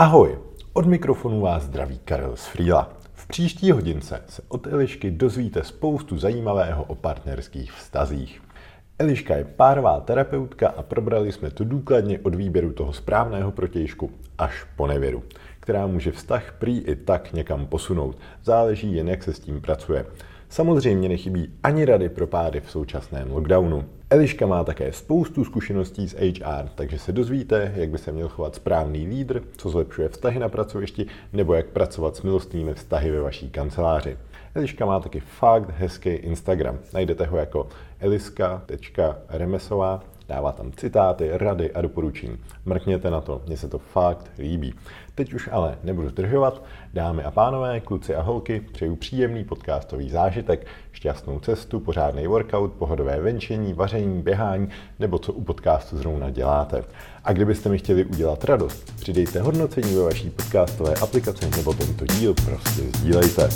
Ahoj, od mikrofonu vás zdraví Karel z Frýla. V příští hodince se od Elišky dozvíte spoustu zajímavého o partnerských vztazích. Eliška je párová terapeutka a probrali jsme to důkladně od výběru toho správného protějšku až po nevěru, která může vztah prý i tak někam posunout. Záleží jen, jak se s tím pracuje. Samozřejmě nechybí ani rady pro páry v současném lockdownu. Eliška má také spoustu zkušeností s HR, takže se dozvíte, jak by se měl chovat správný lídr, co zlepšuje vztahy na pracovišti, nebo jak pracovat s milostnými vztahy ve vaší kanceláři. Eliška má taky fakt hezký Instagram. Najdete ho jako eliska.remesová Dává tam citáty, rady a doporučení. Mrkněte na to, mně se to fakt líbí. Teď už ale nebudu zdržovat. Dámy a pánové, kluci a holky, přeju příjemný podcastový zážitek, šťastnou cestu, pořádný workout, pohodové venčení, vaření, běhání nebo co u podcastu zrovna děláte. A kdybyste mi chtěli udělat radost, přidejte hodnocení ve vaší podcastové aplikaci nebo tento díl prostě sdílejte.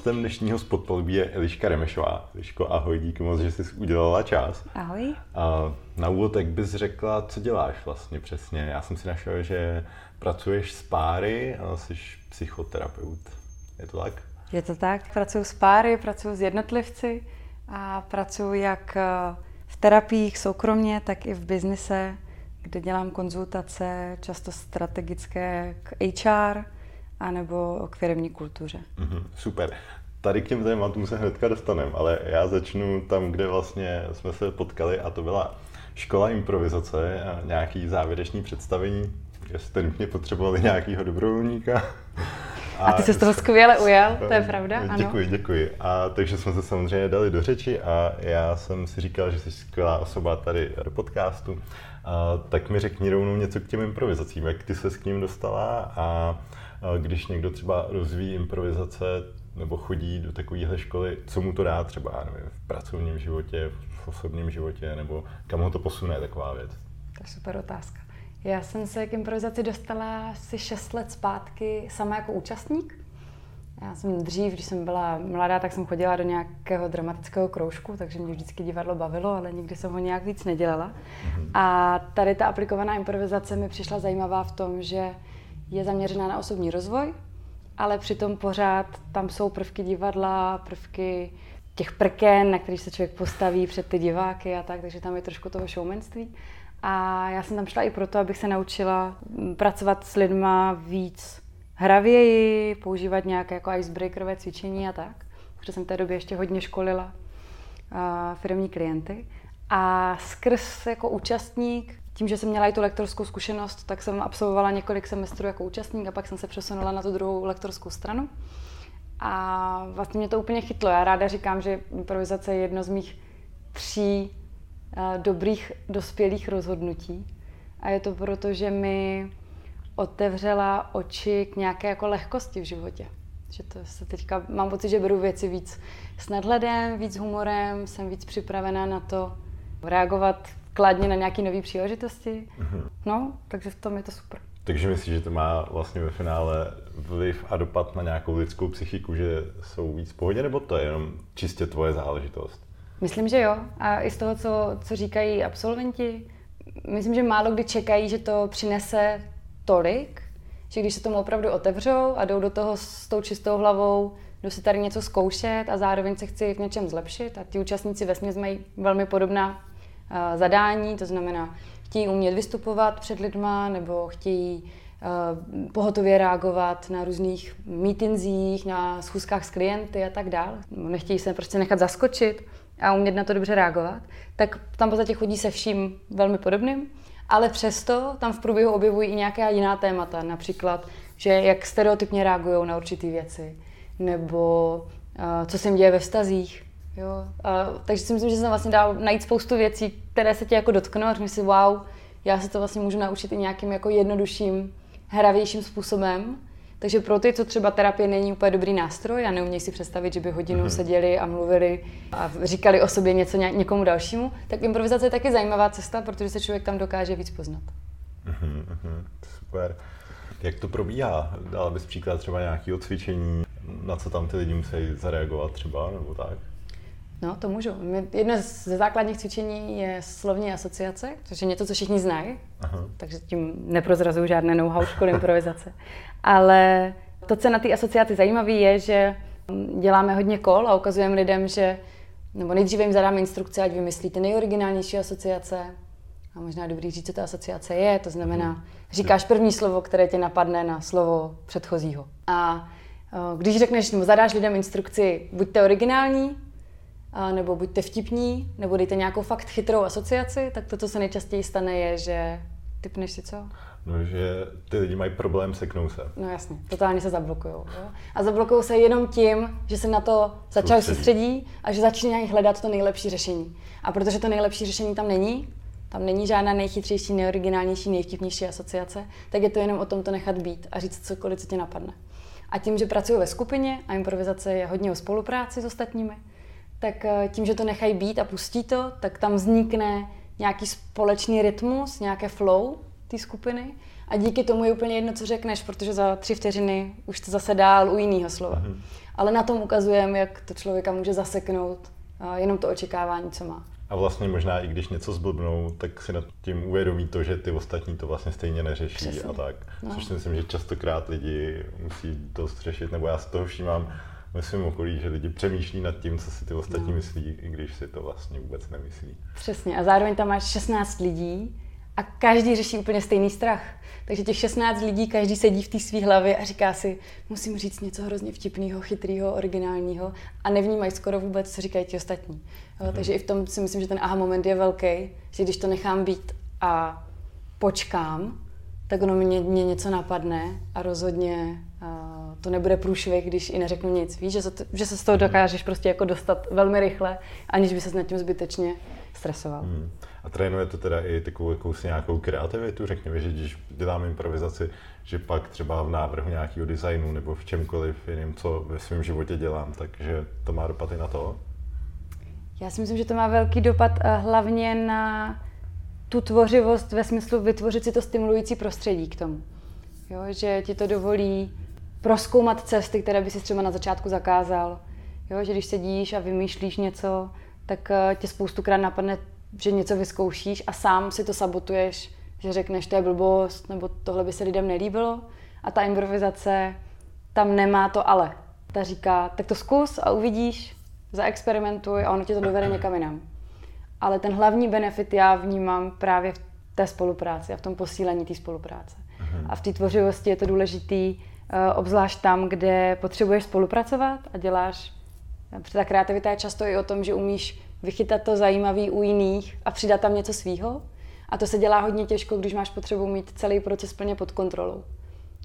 Hostem dnešního spotpolví je Eliška Remešová. Eliško, ahoj, díky moc, že jsi udělala čas. Ahoj. A na úvod, jak bys řekla, co děláš vlastně přesně? Já jsem si našel, že pracuješ s páry a jsi psychoterapeut. Je to tak? Je to tak. Pracuji s páry, pracuji s jednotlivci a pracuji jak eh, v terapiích soukromně, tak i v biznise, kde dělám konzultace, často strategické k HR, anebo k firmní kultuře. Mm-hmm, super. Tady k těm tématům se hnedka dostaneme, ale já začnu tam, kde vlastně jsme se potkali a to byla škola improvizace a nějaký závěrečný představení, jste nutně potřebovali nějakého dobrovolníka. A, a ty se z toho skvěle ujel, to je pravda, ano. Děkuji, děkuji. A takže jsme se samozřejmě dali do řeči a já jsem si říkal, že jsi skvělá osoba tady do podcastu. A tak mi řekni rovnou něco k těm improvizacím, jak ty se k ním dostala a když někdo třeba rozvíjí improvizace nebo chodí do takovéhle školy, co mu to dá třeba nevím, v pracovním životě, v osobním životě, nebo kam ho to posune taková věc? To je super otázka. Já jsem se k improvizaci dostala asi 6 let zpátky sama jako účastník. Já jsem dřív, když jsem byla mladá, tak jsem chodila do nějakého dramatického kroužku, takže mě vždycky divadlo bavilo, ale nikdy jsem ho nějak víc nedělala. Mm-hmm. A tady ta aplikovaná improvizace mi přišla zajímavá v tom, že je zaměřená na osobní rozvoj, ale přitom pořád tam jsou prvky divadla, prvky těch prken, na kterých se člověk postaví před ty diváky a tak, takže tam je trošku toho showmanství. A já jsem tam šla i proto, abych se naučila mm, pracovat s lidma víc hravěji, používat nějaké jako icebreakerové cvičení a tak, protože jsem v té době ještě hodně školila firmní klienty. A skrz jako účastník tím, že jsem měla i tu lektorskou zkušenost, tak jsem absolvovala několik semestrů jako účastník a pak jsem se přesunula na tu druhou lektorskou stranu. A vlastně mě to úplně chytlo. Já ráda říkám, že improvizace je jedno z mých tří uh, dobrých dospělých rozhodnutí. A je to proto, že mi otevřela oči k nějaké jako lehkosti v životě. Že to se teďka, mám pocit, že beru věci víc s nadhledem, víc humorem, jsem víc připravená na to reagovat kladně na nějaké nové příležitosti. Mm-hmm. No, takže v tom je to super. Takže myslíš, že to má vlastně ve finále vliv a dopad na nějakou lidskou psychiku, že jsou víc v pohodě, nebo to je jenom čistě tvoje záležitost? Myslím, že jo. A i z toho, co, co říkají absolventi, myslím, že málo kdy čekají, že to přinese tolik, že když se tomu opravdu otevřou a jdou do toho s tou čistou hlavou, jdu si tady něco zkoušet a zároveň se chci v něčem zlepšit a ti účastníci vesměs mají velmi podobná zadání, to znamená, chtějí umět vystupovat před lidma nebo chtějí uh, pohotově reagovat na různých mítinzích, na schůzkách s klienty a tak dále. Nechtějí se prostě nechat zaskočit a umět na to dobře reagovat, tak tam v podstatě chodí se vším velmi podobným, ale přesto tam v průběhu objevují i nějaká jiná témata, například, že jak stereotypně reagují na určité věci, nebo uh, co se jim děje ve vztazích, Jo, a, takže si myslím, že jsem vlastně dal najít spoustu věcí, které se tě jako dotknou a řekni si, wow, já se to vlastně můžu naučit i nějakým jako jednodušším, hravějším způsobem. Takže pro ty, co třeba terapie není úplně dobrý nástroj a neumějí si představit, že by hodinu mm-hmm. seděli a mluvili a říkali o sobě něco ně, někomu dalšímu, tak improvizace je taky zajímavá cesta, protože se člověk tam dokáže víc poznat. Mm-hmm, super. Jak to probíhá? Dala bys příklad třeba nějakého cvičení, na co tam ty lidi musí zareagovat třeba, nebo tak? No, to můžu. Jedno ze základních cvičení je slovní asociace, což je něco, co všichni znají, Aha. takže tím neprozrazuju žádné know-how školy improvizace. Ale to, co na té asociaci zajímavé, je, že děláme hodně kol a ukazujeme lidem, že nebo nejdříve jim zadáme instrukce, ať vymyslí ty nejoriginálnější asociace. A možná dobrý říct, co ta asociace je. To znamená, mhm. říkáš první slovo, které tě napadne na slovo předchozího. A když řekneš, nebo zadáš lidem instrukci, buďte originální, nebo buďte vtipní, nebo dejte nějakou fakt chytrou asociaci, tak to, co se nejčastěji stane, je, že typneš si co? No, že ty lidi mají problém, seknou se. No jasně, totálně se zablokují. A zablokují se jenom tím, že se na to začali soustředí a že začínají hledat to nejlepší řešení. A protože to nejlepší řešení tam není, tam není žádná nejchytřejší, nejoriginálnější, nejvtipnější asociace, tak je to jenom o tom to nechat být a říct cokoliv, co ti napadne. A tím, že pracuji ve skupině a improvizace je hodně o spolupráci s ostatními, tak eh, tím, že to nechají být a pustí to, tak tam vznikne nějaký společný rytmus, nějaké flow té skupiny a díky tomu je úplně jedno, co řekneš, protože za tři vteřiny už to zase dál u jiného slova. Mm-hmm. Ale na tom ukazujeme, jak to člověka může zaseknout jenom to očekávání, co má. A vlastně možná i když něco zblbnou, tak si nad tím uvědomí to, že ty ostatní to vlastně stejně neřeší Přesně. a tak. No. Což si myslím, že častokrát lidi musí dost řešit, nebo já z toho všímám ve svém okolí, že lidi přemýšlí nad tím, co si ty ostatní no. myslí, i když si to vlastně vůbec nemyslí. Přesně. A zároveň tam máš 16 lidí, a každý řeší úplně stejný strach. Takže těch 16 lidí, každý sedí v té své hlavě a říká si, musím říct něco hrozně vtipného, chytrého, originálního a nevnímají skoro vůbec, co říkají ti ostatní. Jo, mm. Takže i v tom si myslím, že ten aha moment je velký, že když to nechám být a počkám, tak ono mě, mě něco napadne a rozhodně to nebude průšvih, když i neřeknu nic. Víš, že se, to, že se z toho mhm. dokážeš prostě jako dostat velmi rychle, aniž by se nad tím zbytečně stresoval. Mm. A trénuje to teda i takovou jakousi nějakou kreativitu, řekněme, že když dělám improvizaci, že pak třeba v návrhu nějakého designu nebo v čemkoliv jiném, co ve svém životě dělám, takže to má dopad i na to? Já si myslím, že to má velký dopad eh, hlavně na tu tvořivost ve smyslu vytvořit si to stimulující prostředí k tomu. Jo, že ti to dovolí proskoumat cesty, které by si třeba na začátku zakázal. Jo, že když sedíš a vymýšlíš něco, tak eh, tě spoustukrát napadne že něco vyzkoušíš a sám si to sabotuješ, že řekneš, to je blbost, nebo tohle by se lidem nelíbilo. A ta improvizace tam nemá to ale. Ta říká, tak to zkus a uvidíš, zaexperimentuj a ono ti to dovede někam jinam. Ale ten hlavní benefit já vnímám právě v té spolupráci a v tom posílení té spolupráce. Mhm. A v té tvořivosti je to důležitý, obzvlášť tam, kde potřebuješ spolupracovat a děláš. Protože ta kreativita je často i o tom, že umíš vychytat to zajímavý u jiných a přidat tam něco svýho. A to se dělá hodně těžko, když máš potřebu mít celý proces plně pod kontrolou.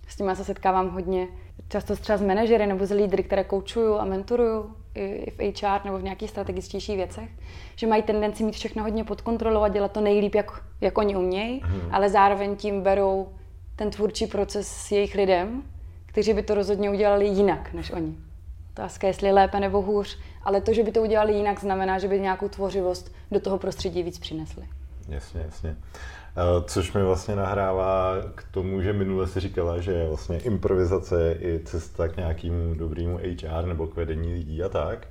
S tím já se setkávám hodně, často třeba s manažery nebo s lídry, které koučuju a mentoruju i v HR nebo v nějakých strategičtějších věcech, že mají tendenci mít všechno hodně pod kontrolou a dělat to nejlíp, jak, jak oni umějí, hmm. ale zároveň tím berou ten tvůrčí proces s jejich lidem, kteří by to rozhodně udělali jinak než oni. Otázka, jestli lépe nebo hůř, ale to, že by to udělali jinak, znamená, že by nějakou tvořivost do toho prostředí víc přinesli. Jasně, jasně. Eh, což mi vlastně nahrává k tomu, že minule si říkala, že vlastně improvizace je i cesta k nějakému dobrému HR nebo k vedení lidí a tak.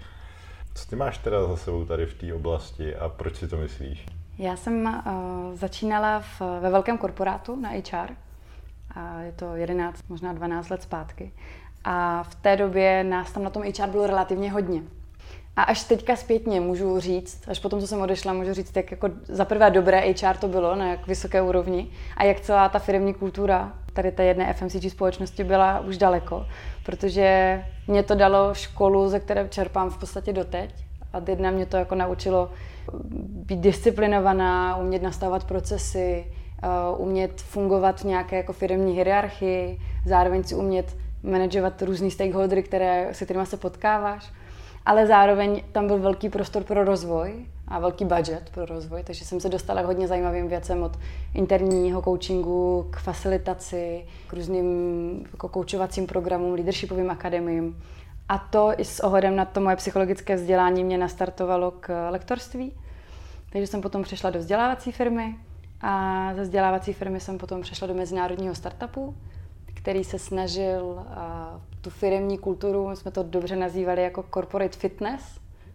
Co ty máš teda za sebou tady v té oblasti a proč si to myslíš? Já jsem uh, začínala v, ve velkém korporátu na HR. A je to 11, možná 12 let zpátky. A v té době nás tam na tom HR bylo relativně hodně. A až teďka zpětně můžu říct, až potom, co jsem odešla, můžu říct, jak jako za prvé dobré HR to bylo, na jak vysoké úrovni a jak celá ta firmní kultura tady té jedné FMCG společnosti byla už daleko, protože mě to dalo školu, ze které čerpám v podstatě doteď. A jedna mě to jako naučilo být disciplinovaná, umět nastavovat procesy, umět fungovat v nějaké jako firmní hierarchii, zároveň si umět manažovat různý stakeholdery, které, se kterými se potkáváš ale zároveň tam byl velký prostor pro rozvoj a velký budget pro rozvoj, takže jsem se dostala k hodně zajímavým věcem od interního coachingu k facilitaci, k různým jako koučovacím programům, leadershipovým akademiím. A to i s ohledem na to moje psychologické vzdělání mě nastartovalo k lektorství. Takže jsem potom přešla do vzdělávací firmy a ze vzdělávací firmy jsem potom přešla do mezinárodního startupu, který se snažil tu firmní kulturu, my jsme to dobře nazývali jako corporate fitness,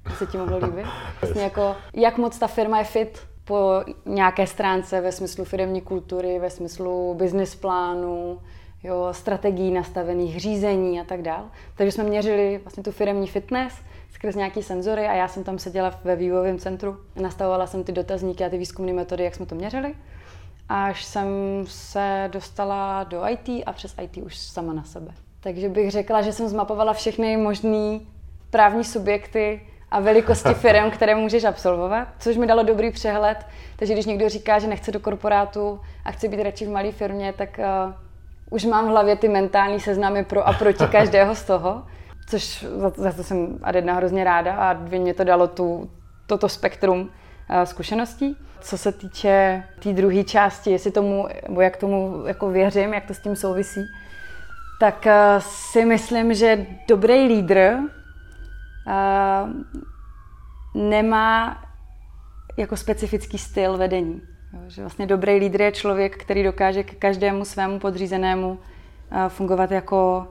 by se ti mohlo líbit. Vlastně jako, jak moc ta firma je fit po nějaké stránce ve smyslu firmní kultury, ve smyslu business plánu, jo, strategií nastavených, řízení a tak dál. Takže jsme měřili vlastně tu firmní fitness skrz nějaký senzory a já jsem tam seděla ve vývojovém centru. Nastavovala jsem ty dotazníky a ty výzkumné metody, jak jsme to měřili. Až jsem se dostala do IT a přes IT už sama na sebe. Takže bych řekla, že jsem zmapovala všechny možné právní subjekty a velikosti firm, které můžeš absolvovat, což mi dalo dobrý přehled. Takže když někdo říká, že nechce do korporátu a chce být radši v malé firmě, tak uh, už mám v hlavě ty mentální seznamy pro a proti každého z toho, což za, za to jsem a jedna hrozně ráda a dvě mě to dalo tu, toto spektrum uh, zkušeností. Co se týče té tý druhé části, jestli tomu, nebo jak tomu jako věřím, jak to s tím souvisí, tak uh, si myslím, že dobrý lídr uh, nemá jako specifický styl vedení. Že vlastně dobrý lídr je člověk, který dokáže k každému svému podřízenému fungovat jako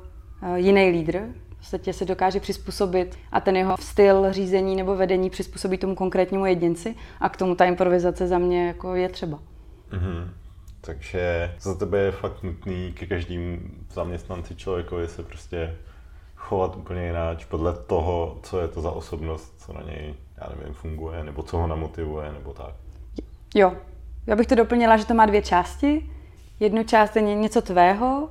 jiný lídr. Podstatě se dokáže přizpůsobit a ten jeho styl řízení nebo vedení přizpůsobí tomu konkrétnímu jedinci a k tomu ta improvizace za mě jako je třeba. Mm-hmm. Takže za tebe je fakt nutný ke každému zaměstnanci člověkovi se prostě chovat úplně jinak podle toho, co je to za osobnost, co na něj, já nevím, funguje, nebo co ho namotivuje, nebo tak. Jo, já bych to doplnila, že to má dvě části. Jednu část je něco tvého,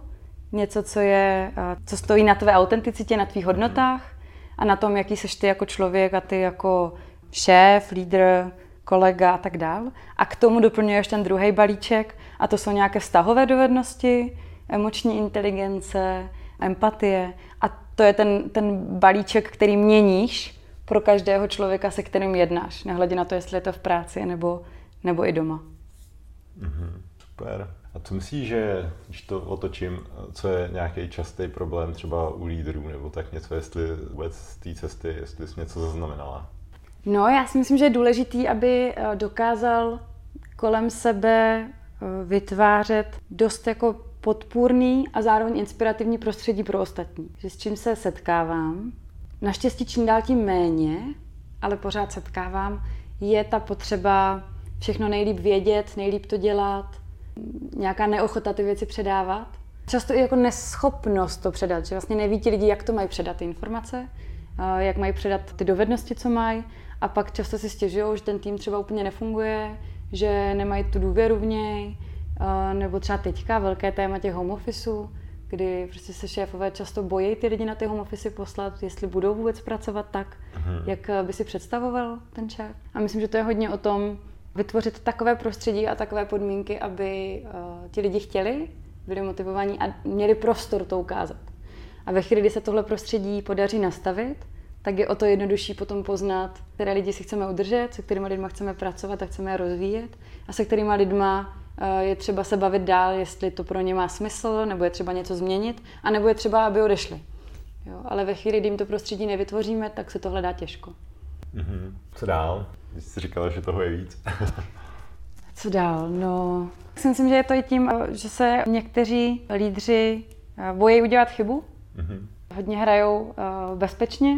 něco, co, je, co stojí na tvé autenticitě, na tvých hodnotách a na tom, jaký seš ty jako člověk a ty jako šéf, lídr, kolega a tak dál. A k tomu doplňuješ ten druhý balíček a to jsou nějaké vztahové dovednosti, emoční inteligence, empatie a to je ten, ten balíček, který měníš pro každého člověka, se kterým jednáš, nehledě na to, jestli je to v práci nebo, nebo i doma. Mm-hmm, super. A co myslíš, že, když to otočím, co je nějaký častý problém třeba u lídrů, nebo tak něco, jestli vůbec z té cesty, jestli jsi něco zaznamenala? No, já si myslím, že je důležitý, aby eh, dokázal kolem sebe eh, vytvářet dost jako podpůrný a zároveň inspirativní prostředí pro ostatní. Že s čím se setkávám, naštěstí čím dál tím méně, ale pořád setkávám, je ta potřeba všechno nejlíp vědět, nejlíp to dělat, nějaká neochota ty věci předávat. Často i jako neschopnost to předat, že vlastně neví ti lidi, jak to mají předat ty informace, jak mají předat ty dovednosti, co mají a pak často si stěžují, že ten tým třeba úplně nefunguje, že nemají tu důvěru v něj, nebo třeba teďka velké téma těch home officeů, kdy prostě se šéfové často bojí ty lidi na ty home office poslat, jestli budou vůbec pracovat tak, hmm. jak by si představoval ten šéf. A myslím, že to je hodně o tom vytvořit takové prostředí a takové podmínky, aby uh, ti lidi chtěli, byli motivovaní a měli prostor to ukázat. A ve chvíli, kdy se tohle prostředí podaří nastavit, tak je o to jednodušší potom poznat, které lidi si chceme udržet, se kterými lidmi chceme pracovat a chceme je rozvíjet a se kterými lidma Eh, je třeba se bavit dál, jestli to pro ně má smysl, nebo je třeba něco změnit, a nebo je třeba, aby odešli. Jo, ale ve chvíli, kdy jim to prostředí nevytvoříme, tak se to hledá těžko. Mm-hmm. Co dál? Když jsi říkala, že toho je víc. Co dál? No, si myslím, že je to i tím, eh, že se někteří lídři eh, bojí udělat chybu. Mm-hmm. Hodně hrajou bezpečně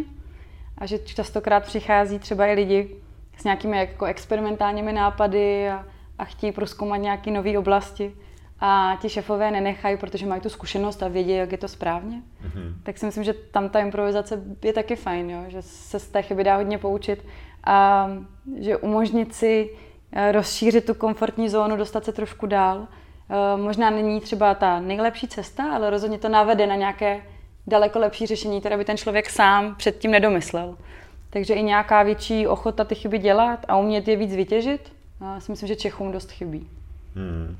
a že častokrát přichází třeba i lidi s nějakými jako experimentálními nápady a a chtějí proskoumat nějaké nové oblasti a ti šefové nenechají, protože mají tu zkušenost a vědí, jak je to správně. Mm-hmm. Tak si myslím, že tam ta improvizace je taky fajn, jo? že se z té chyby dá hodně poučit a že umožnit si eh, rozšířit tu komfortní zónu, dostat se trošku dál. Eh, možná není třeba ta nejlepší cesta, ale rozhodně to navede na nějaké daleko lepší řešení, které by ten člověk sám předtím nedomyslel. Takže i nějaká větší ochota ty chyby dělat a umět je víc vytěžit, já si myslím, že Čechům dost chybí. Hmm.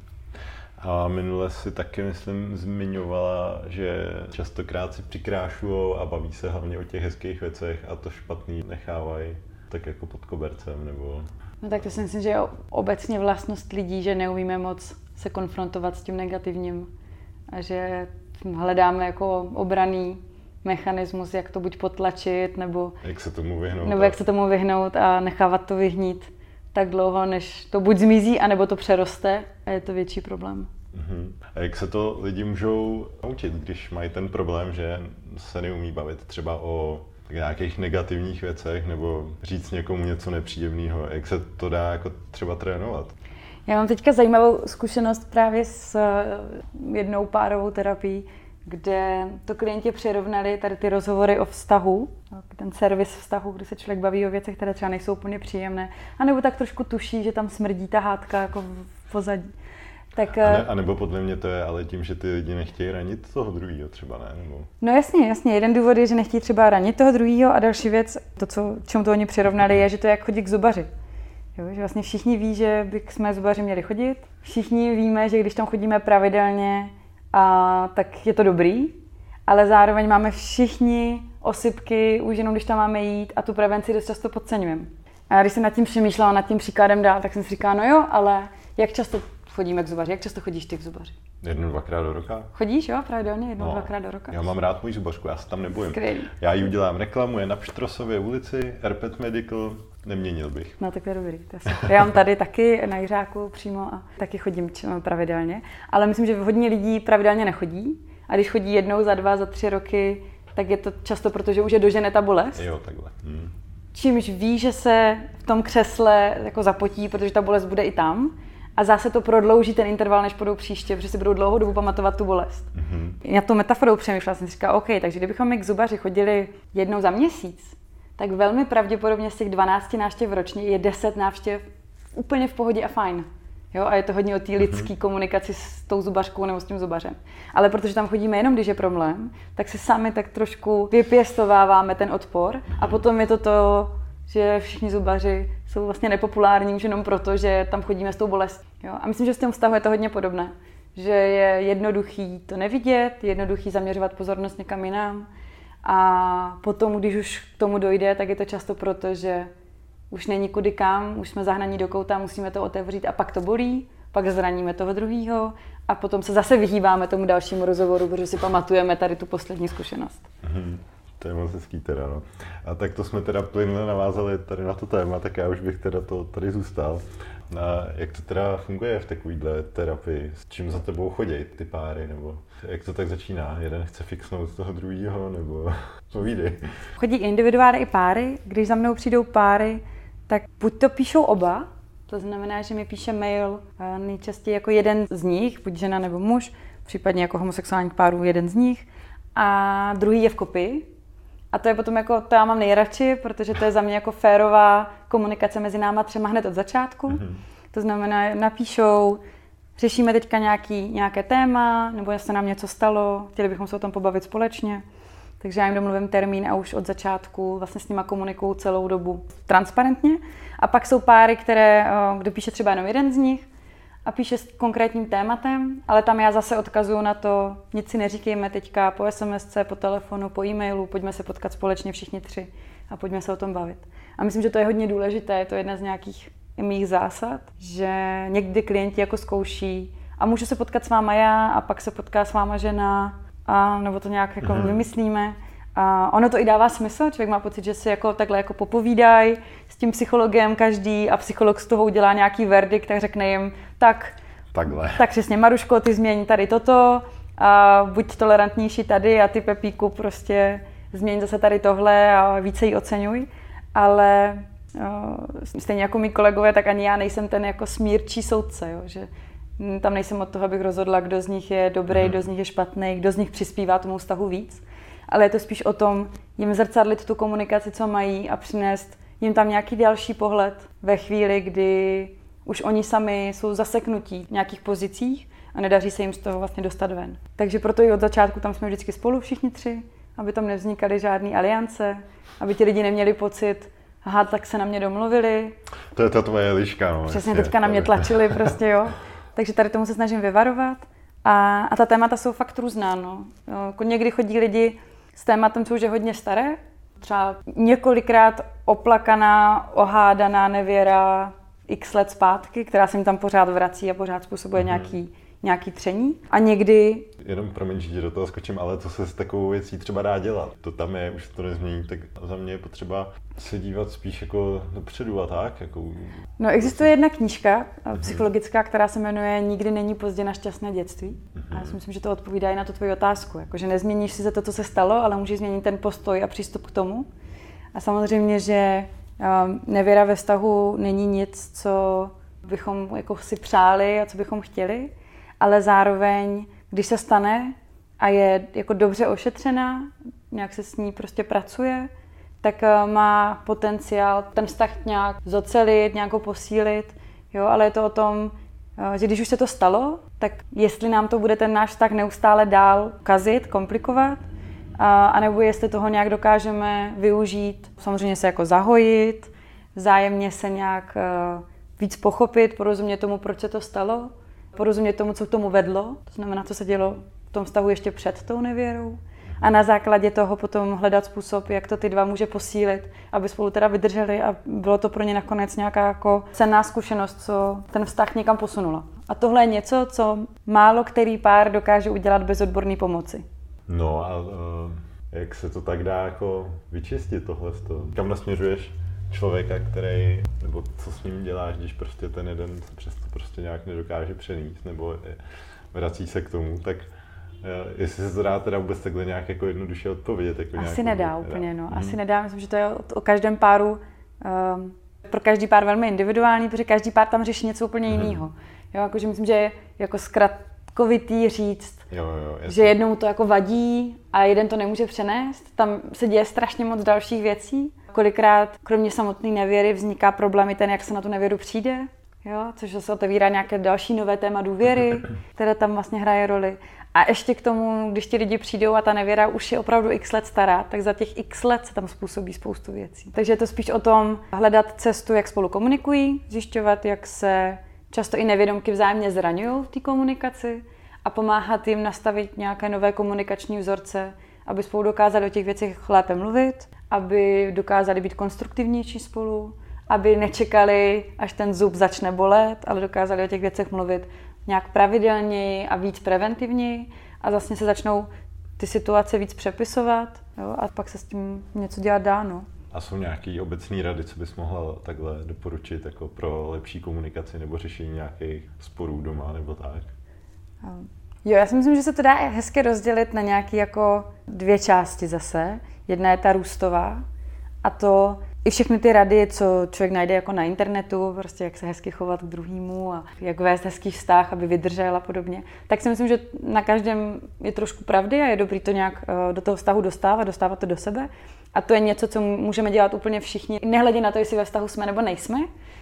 A minule si taky, myslím, zmiňovala, že častokrát si přikrášují a baví se hlavně o těch hezkých věcech a to špatný nechávají tak jako pod kobercem, nebo... No tak to si myslím, že je obecně vlastnost lidí, že neumíme moc se konfrontovat s tím negativním a že hledáme jako obraný mechanismus, jak to buď potlačit, nebo... Jak se tomu vyhnout. Nebo jak se tomu vyhnout a nechávat to vyhnít tak dlouho, než to buď zmizí, anebo to přeroste a je to větší problém. Uh-huh. A jak se to lidi můžou naučit, když mají ten problém, že se neumí bavit třeba o nějakých negativních věcech nebo říct někomu něco nepříjemného, jak se to dá jako třeba trénovat? Já mám teďka zajímavou zkušenost právě s eh, jednou párovou terapií, kde to klienti přirovnali tady ty rozhovory o vztahu, ten servis vztahu, kdy se člověk baví o věcech, které třeba nejsou úplně příjemné, anebo tak trošku tuší, že tam smrdí ta hádka jako v pozadí. Tak, a, ne, a nebo podle mě to je ale tím, že ty lidi nechtějí ranit toho druhého třeba, ne? Nebo... No jasně, jasně. Jeden důvod je, že nechtějí třeba ranit toho druhého a další věc, to, co, čemu to oni přirovnali, je, že to je jak chodit k zubaři. Jo, že vlastně všichni ví, že by jsme zubaři měli chodit. Všichni víme, že když tam chodíme pravidelně, a, tak je to dobrý, ale zároveň máme všichni osypky, už jenom když tam máme jít a tu prevenci dost často podceňujeme. A když jsem nad tím přemýšlela, nad tím příkladem dál, tak jsem si říkala, no jo, ale jak často chodíme k zubaři? Jak často chodíš ty k zubaři? Jednou, dvakrát do roka. Chodíš, jo, pravidelně, jednou, no, dvakrát do roka. Já mám rád můj zubařku, já se tam nebojím. Skvělý. Já jí udělám reklamu, je na Pštrosově ulici, Herpet Medical, neměnil bych. No tak to je dobrý. To je já mám tady taky na Jiřáku přímo a taky chodím pravidelně, ale myslím, že hodně lidí pravidelně nechodí a když chodí jednou za dva, za tři roky, tak je to často proto, že už je dožene ta bolest. Jo, takhle. Hmm. Čímž ví, že se v tom křesle jako zapotí, protože ta bolest bude i tam a zase to prodlouží ten interval, než budou příště, protože si budou dlouhou dobu pamatovat tu bolest. Mm-hmm. Já tou metaforou přemýšlela jsem si říkala, OK, takže kdybychom my k zubaři chodili jednou za měsíc, tak velmi pravděpodobně z těch 12 návštěv ročně je 10 návštěv úplně v pohodě a fajn. Jo, a je to hodně o té lidské mm-hmm. komunikaci s tou zubařkou nebo s tím zubařem. Ale protože tam chodíme jenom, když je problém, tak si sami tak trošku vypěstováváme ten odpor a mhm. potom je to to, že všichni zubaři jsou vlastně nepopulární už jenom proto, že tam chodíme s tou bolestí. Jo? A myslím, že s tím vztahu je to hodně podobné. Že je jednoduchý to nevidět, jednoduchý zaměřovat pozornost někam jinam. A potom, když už k tomu dojde, tak je to často proto, že už není kudy kam, už jsme zahnaní do kouta, musíme to otevřít a pak to bolí, pak zraníme toho druhého a potom se zase vyhýbáme tomu dalšímu rozhovoru, protože si pamatujeme tady tu poslední zkušenost. Mm-hmm. To je moc hezký teda, no. A tak to jsme teda plynule navázali tady na to téma, tak já už bych teda to tady zůstal. A jak to teda funguje v takovýhle terapii? S čím za tebou chodí ty páry, nebo jak to tak začíná? Jeden chce fixnout toho druhého, nebo povídej. Chodí individuálně i páry. Když za mnou přijdou páry, tak buď to píšou oba, to znamená, že mi píše mail nejčastěji jako jeden z nich, buď žena nebo muž, případně jako homosexuálních párů jeden z nich, a druhý je v kopii, a to je potom jako, to já mám nejradši, protože to je za mě jako férová komunikace mezi náma třema hned od začátku. Mm-hmm. To znamená, napíšou, řešíme teďka nějaký, nějaké téma, nebo se nám něco stalo, chtěli bychom se o tom pobavit společně. Takže já jim domluvím termín a už od začátku vlastně s nima komunikuju celou dobu transparentně. A pak jsou páry, které, eh, kdo píše třeba jenom jeden z nich, a píše s konkrétním tématem, ale tam já zase odkazuju na to, nic si neříkejme teďka po SMS, po telefonu, po e-mailu, pojďme se potkat společně všichni tři a pojďme se o tom bavit. A myslím, že to je hodně důležité, je to jedna z nějakých mých zásad, že někdy klienti jako zkouší a můžu se potkat s váma já a pak se potká s váma žena a nebo to nějak jako mm-hmm. vymyslíme. A ono to i dává smysl, člověk má pocit, že si jako takhle jako popovídají s tím psychologem každý a psycholog z toho udělá nějaký verdikt, tak řekne jim, tak, Takhle. tak přesně, Maruško, ty změň tady toto, a buď tolerantnější tady a ty Pepíku prostě změň zase tady tohle a více ji oceňuj. Ale uh, stejně jako mý kolegové, tak ani já nejsem ten jako smírčí soudce, jo, že tam nejsem od toho, abych rozhodla, kdo z nich je dobrý, mm. kdo z nich je špatný, kdo z nich přispívá tomu vztahu víc. Ale je to spíš o tom jim zrcadlit tu komunikaci, co mají a přinést jim tam nějaký další pohled ve chvíli, kdy už oni sami jsou zaseknutí v nějakých pozicích a nedaří se jim z toho vlastně dostat ven. Takže proto i od začátku tam jsme vždycky spolu všichni tři, aby tam nevznikaly žádné aliance, aby ti lidi neměli pocit, aha, tak se na mě domluvili. To je ta tvoje liška, no. Přesně, teďka na mě tlačili prostě, jo. Takže tady tomu se snažím vyvarovat. A, a ta témata jsou fakt různá, no. Jako někdy chodí lidi s tématem, co už je hodně staré, třeba několikrát oplakaná, ohádaná nevěra, x let zpátky, která se mi tam pořád vrací a pořád způsobuje mm-hmm. nějaký, nějaký tření. A někdy... Jenom promiň, že do toho skočím, ale co se s takovou věcí třeba dá dělat? To tam je, už to nezmění, tak za mě je potřeba se dívat spíš jako dopředu a tak. Jako... No existuje jedna knížka mm-hmm. psychologická, která se jmenuje Nikdy není pozdě na šťastné dětství. Mm-hmm. A já si mhm. myslím, že to odpovídá i na tu tvoji otázku. Jako, že nezměníš si za to, co se stalo, ale můžeš změnit ten postoj a přístup k tomu. A samozřejmě, že um, nevěra ve vztahu není nic, co bychom jako si přáli a co bychom chtěli, ale zároveň, když se stane a je jako dobře ošetřená, nějak se s ní prostě pracuje, tak uh, má potenciál ten vztah nějak zocelit, nějak ho posílit, jo, ale je to o tom, uh, že když už se to stalo, tak jestli nám to bude ten náš vztah neustále dál kazit, komplikovat, a, anebo jestli toho nějak dokážeme využít, samozřejmě se jako zahojit, zájemně se nějak uh, víc pochopit, porozumět tomu, proč se to stalo, porozumět tomu, co k tomu vedlo, to znamená, co se dělo v tom vztahu ještě před tou nevěrou. A na základě toho potom hledat způsob, jak to ty dva může posílit, aby spolu teda vydrželi a bylo to pro ně nakonec nějaká jako cenná zkušenost, co ten vztah někam posunula. A tohle je něco, co málo který pár dokáže udělat bez odborné pomoci. No a uh, jak se to tak dá jako vyčistit tohle? Kam nasměřuješ člověka, který, nebo co s ním děláš, když prostě ten jeden se přesto prostě nějak nedokáže přenést, nebo vrací se k tomu, tak uh, jestli se to dá teda vůbec takhle nějak jako jednoduše odpovědět. Jako Asi nedá nedá úplně, no. Asi hmm. nedá, myslím, že to je o, každém páru, um, pro každý pár velmi individuální, protože každý pár tam řeší něco úplně hmm. jiného. Jo, jakože myslím, že jako zkrat, zkratkovitý říct, jo, jo, že jednou to jako vadí a jeden to nemůže přenést. Tam se děje strašně moc dalších věcí. Kolikrát, kromě samotné nevěry, vzniká problém i ten, jak se na tu nevěru přijde. Jo, což se otevírá nějaké další nové téma důvěry, které tam vlastně hraje roli. A ještě k tomu, když ti lidi přijdou a ta nevěra už je opravdu x let stará, tak za těch x let se tam způsobí spoustu věcí. Takže je to spíš o tom hledat cestu, jak spolu komunikují, zjišťovat, jak se často i nevědomky vzájemně zraňují v té komunikaci a pomáhat jim nastavit nějaké nové komunikační vzorce, aby spolu dokázali o těch věcech lépe mluvit, aby dokázali být konstruktivnější spolu, aby nečekali, až ten zub začne bolet, ale dokázali o těch věcech mluvit nějak pravidelněji a víc preventivněji a vlastně se začnou ty situace víc přepisovat jo, a pak se s tím něco dělat dá. No. A jsou nějaké obecné rady, co bys mohla takhle doporučit jako pro lepší komunikaci nebo řešení nějakých sporů doma nebo tak? Jo, já si myslím, že se to dá hezky rozdělit na nějaké jako dvě části zase. Jedna je ta růstová a to i všechny ty rady, co člověk najde jako na internetu, prostě jak se hezky chovat k druhému a jak vést hezký vztah, aby vydržel a podobně, tak si myslím, že na každém je trošku pravdy a je dobrý to nějak eh, do toho vztahu dostávat, dostávat to do sebe. A to je něco, co můžeme dělat úplně všichni, nehledě na to, jestli ve vztahu jsme nebo nejsme.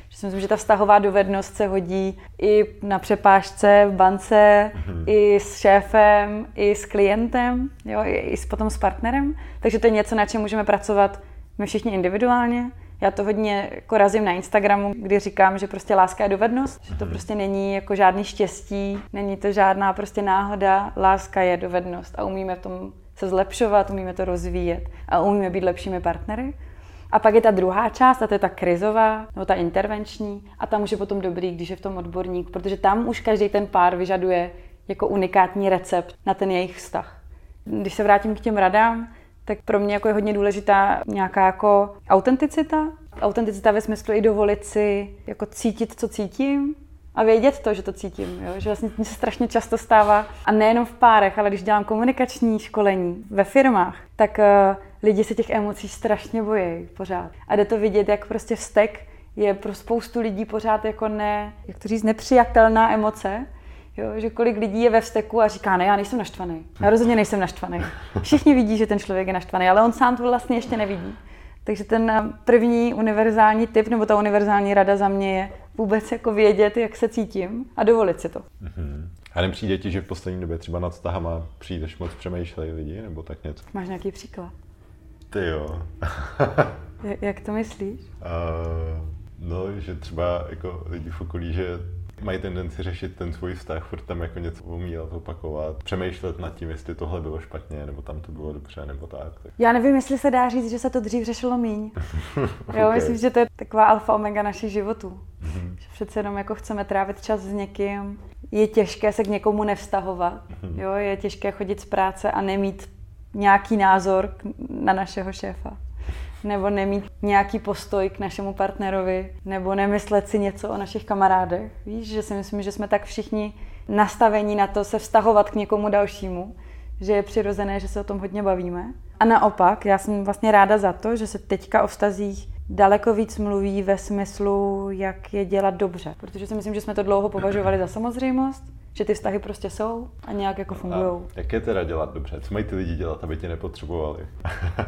Že si myslím, že ta vztahová dovednost se hodí i na přepážce, v bance, mm-hmm. i s šéfem, i s klientem, jo, i s, potom s partnerem. Takže to je něco, na čem můžeme pracovat my všichni individuálně. Já to hodně jako razím na Instagramu, kdy říkám, že prostě láska je dovednost, že to mhm. prostě není jako žádný štěstí, není to žádná prostě náhoda, láska je dovednost a umíme v tom se zlepšovat, umíme to rozvíjet a umíme být lepšími partnery. A pak je ta druhá část, a to je ta krizová, nebo ta intervenční, a tam už je potom dobrý, když je v tom odborník, protože tam už každý ten pár vyžaduje jako unikátní recept na ten jejich vztah. Když se vrátím k těm radám, tak pro mě jako je hodně důležitá nějaká jako autenticita. Autenticita ve smyslu i dovolit si jako cítit, co cítím, a vědět to, že to cítím. Jo? Že vlastně se strašně často stává, a nejenom v párech, ale když dělám komunikační školení ve firmách, tak uh, lidi se těch emocí strašně bojí pořád. A jde to vidět, jak prostě vztek je pro spoustu lidí pořád jako ne, jak to říct, nepřijatelná emoce. Jo, že kolik lidí je ve vzteku a říká, ne, já nejsem naštvaný. Já rozhodně nejsem naštvaný. Všichni vidí, že ten člověk je naštvaný, ale on sám to vlastně ještě nevidí. Takže ten eh, první univerzální tip, nebo ta univerzální rada za mě je vůbec jako vědět, jak se cítím a dovolit si to. Mm-hmm. A nepřijde ti, že v poslední době třeba nad vztahama přijdeš moc přemýšlej lidi, nebo tak něco? Máš nějaký příklad? Ty jo. jak to myslíš? Uh, no, že třeba jako lidi v okolí, že mají tendenci řešit ten svůj vztah, furt tam jako něco umílat, opakovat, přemýšlet nad tím, jestli tohle bylo špatně, nebo tam to bylo dobře, nebo tak. tak. Já nevím, jestli se dá říct, že se to dřív řešilo míň. okay. Jo, myslím, že to je taková alfa omega našich životů. Mm-hmm. Že přece jenom jako chceme trávit čas s někým, je těžké se k někomu nevztahovat, mm-hmm. jo, je těžké chodit z práce a nemít nějaký názor na našeho šéfa nebo nemít nějaký postoj k našemu partnerovi, nebo nemyslet si něco o našich kamarádech. Víš, že si myslím, že jsme tak všichni nastavení na to se vztahovat k někomu dalšímu, že je přirozené, že se o tom hodně bavíme. A naopak, já jsem vlastně ráda za to, že se teďka o vztazích daleko víc mluví ve smyslu, jak je dělat dobře. Protože si myslím, že jsme to dlouho považovali za samozřejmost že ty vztahy prostě jsou a nějak jako fungují. Jak je teda dělat dobře? Co mají ty lidi dělat, aby tě nepotřebovali?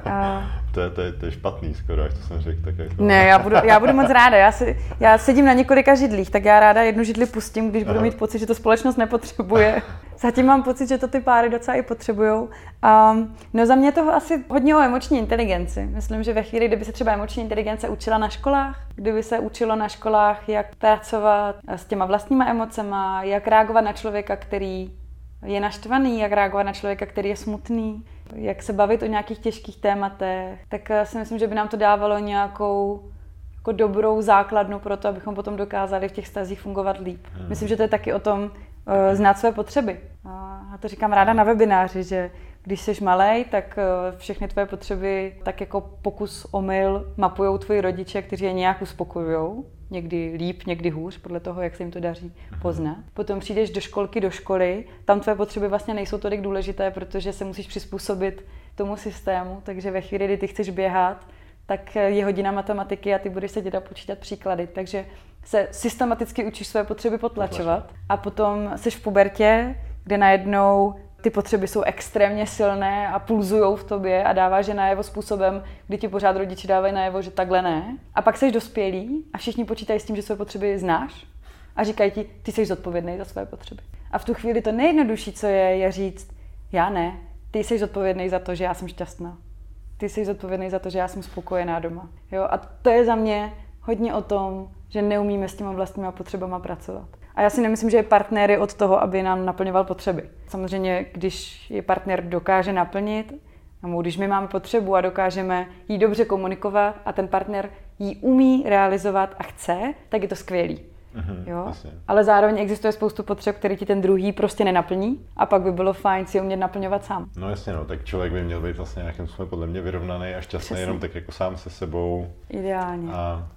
A... to, je, to, je, to je špatný skoro, jak to jsem řekl. Tak jako... Ne, já budu, já budu moc ráda. Já, si, já sedím na několika židlích, tak já ráda jednu židli pustím, když Aha. budu mít pocit, že to společnost nepotřebuje. Zatím mám pocit, že to ty páry docela i potřebují. Um, no za mě toho asi hodně o emoční inteligenci. Myslím, že ve chvíli, kdyby se třeba emoční inteligence učila na školách, kdyby se učilo na školách, jak pracovat s těma vlastníma emocema, jak reagovat na člověka, který je naštvaný, jak reagovat na člověka, který je smutný, jak se bavit o nějakých těžkých tématech, tak si myslím, že by nám to dávalo nějakou jako dobrou základnu pro to, abychom potom dokázali v těch stazích fungovat líp. Hmm. Myslím, že to je taky o tom, znát své potřeby. A to říkám ráda na webináři, že když jsi malý, tak uh, všechny tvoje potřeby tak jako pokus omyl mapují tvoji rodiče, kteří je nějak uspokojují. Někdy líp, někdy hůř, podle toho, jak se jim to daří mhm. poznat. Potom přijdeš do školky, do školy, tam tvoje potřeby vlastně nejsou tolik důležité, protože se musíš přizpůsobit tomu systému, takže ve chvíli, kdy ty chceš běhat, tak je hodina matematiky a ty budeš sedět a počítat příklady. Takže se systematicky učíš své potřeby potlačovat a potom jsi v pubertě, kde najednou ty potřeby jsou extrémně silné a pulzují v tobě a dáváš je najevo způsobem, kdy ti pořád rodiče dávají najevo, že takhle ne. A pak jsi dospělý a všichni počítají s tím, že své potřeby znáš a říkají ti, ty jsi zodpovědný za své potřeby. A v tu chvíli to nejjednodušší, co je, je říct, já ne, ty jsi zodpovědný za to, že já jsem šťastná. Ty jsi zodpovědný za to, že já jsem spokojená doma. Jo? A to je za mě hodně o tom, že neumíme s těma vlastníma potřebama pracovat. A já si nemyslím, že je partner je od toho, aby nám naplňoval potřeby. Samozřejmě, když je partner dokáže naplnit, nebo když my máme potřebu a dokážeme jí dobře komunikovat a ten partner ji umí realizovat a chce, tak je to skvělý. Mm-hmm, jo? Ale zároveň existuje spoustu potřeb, které ti ten druhý prostě nenaplní a pak by bylo fajn si umět naplňovat sám. No jasně, no, tak člověk by měl být vlastně nějakým způsobem podle mě vyrovnaný a šťastný Přesně. jenom tak jako sám se sebou. Ideálně. A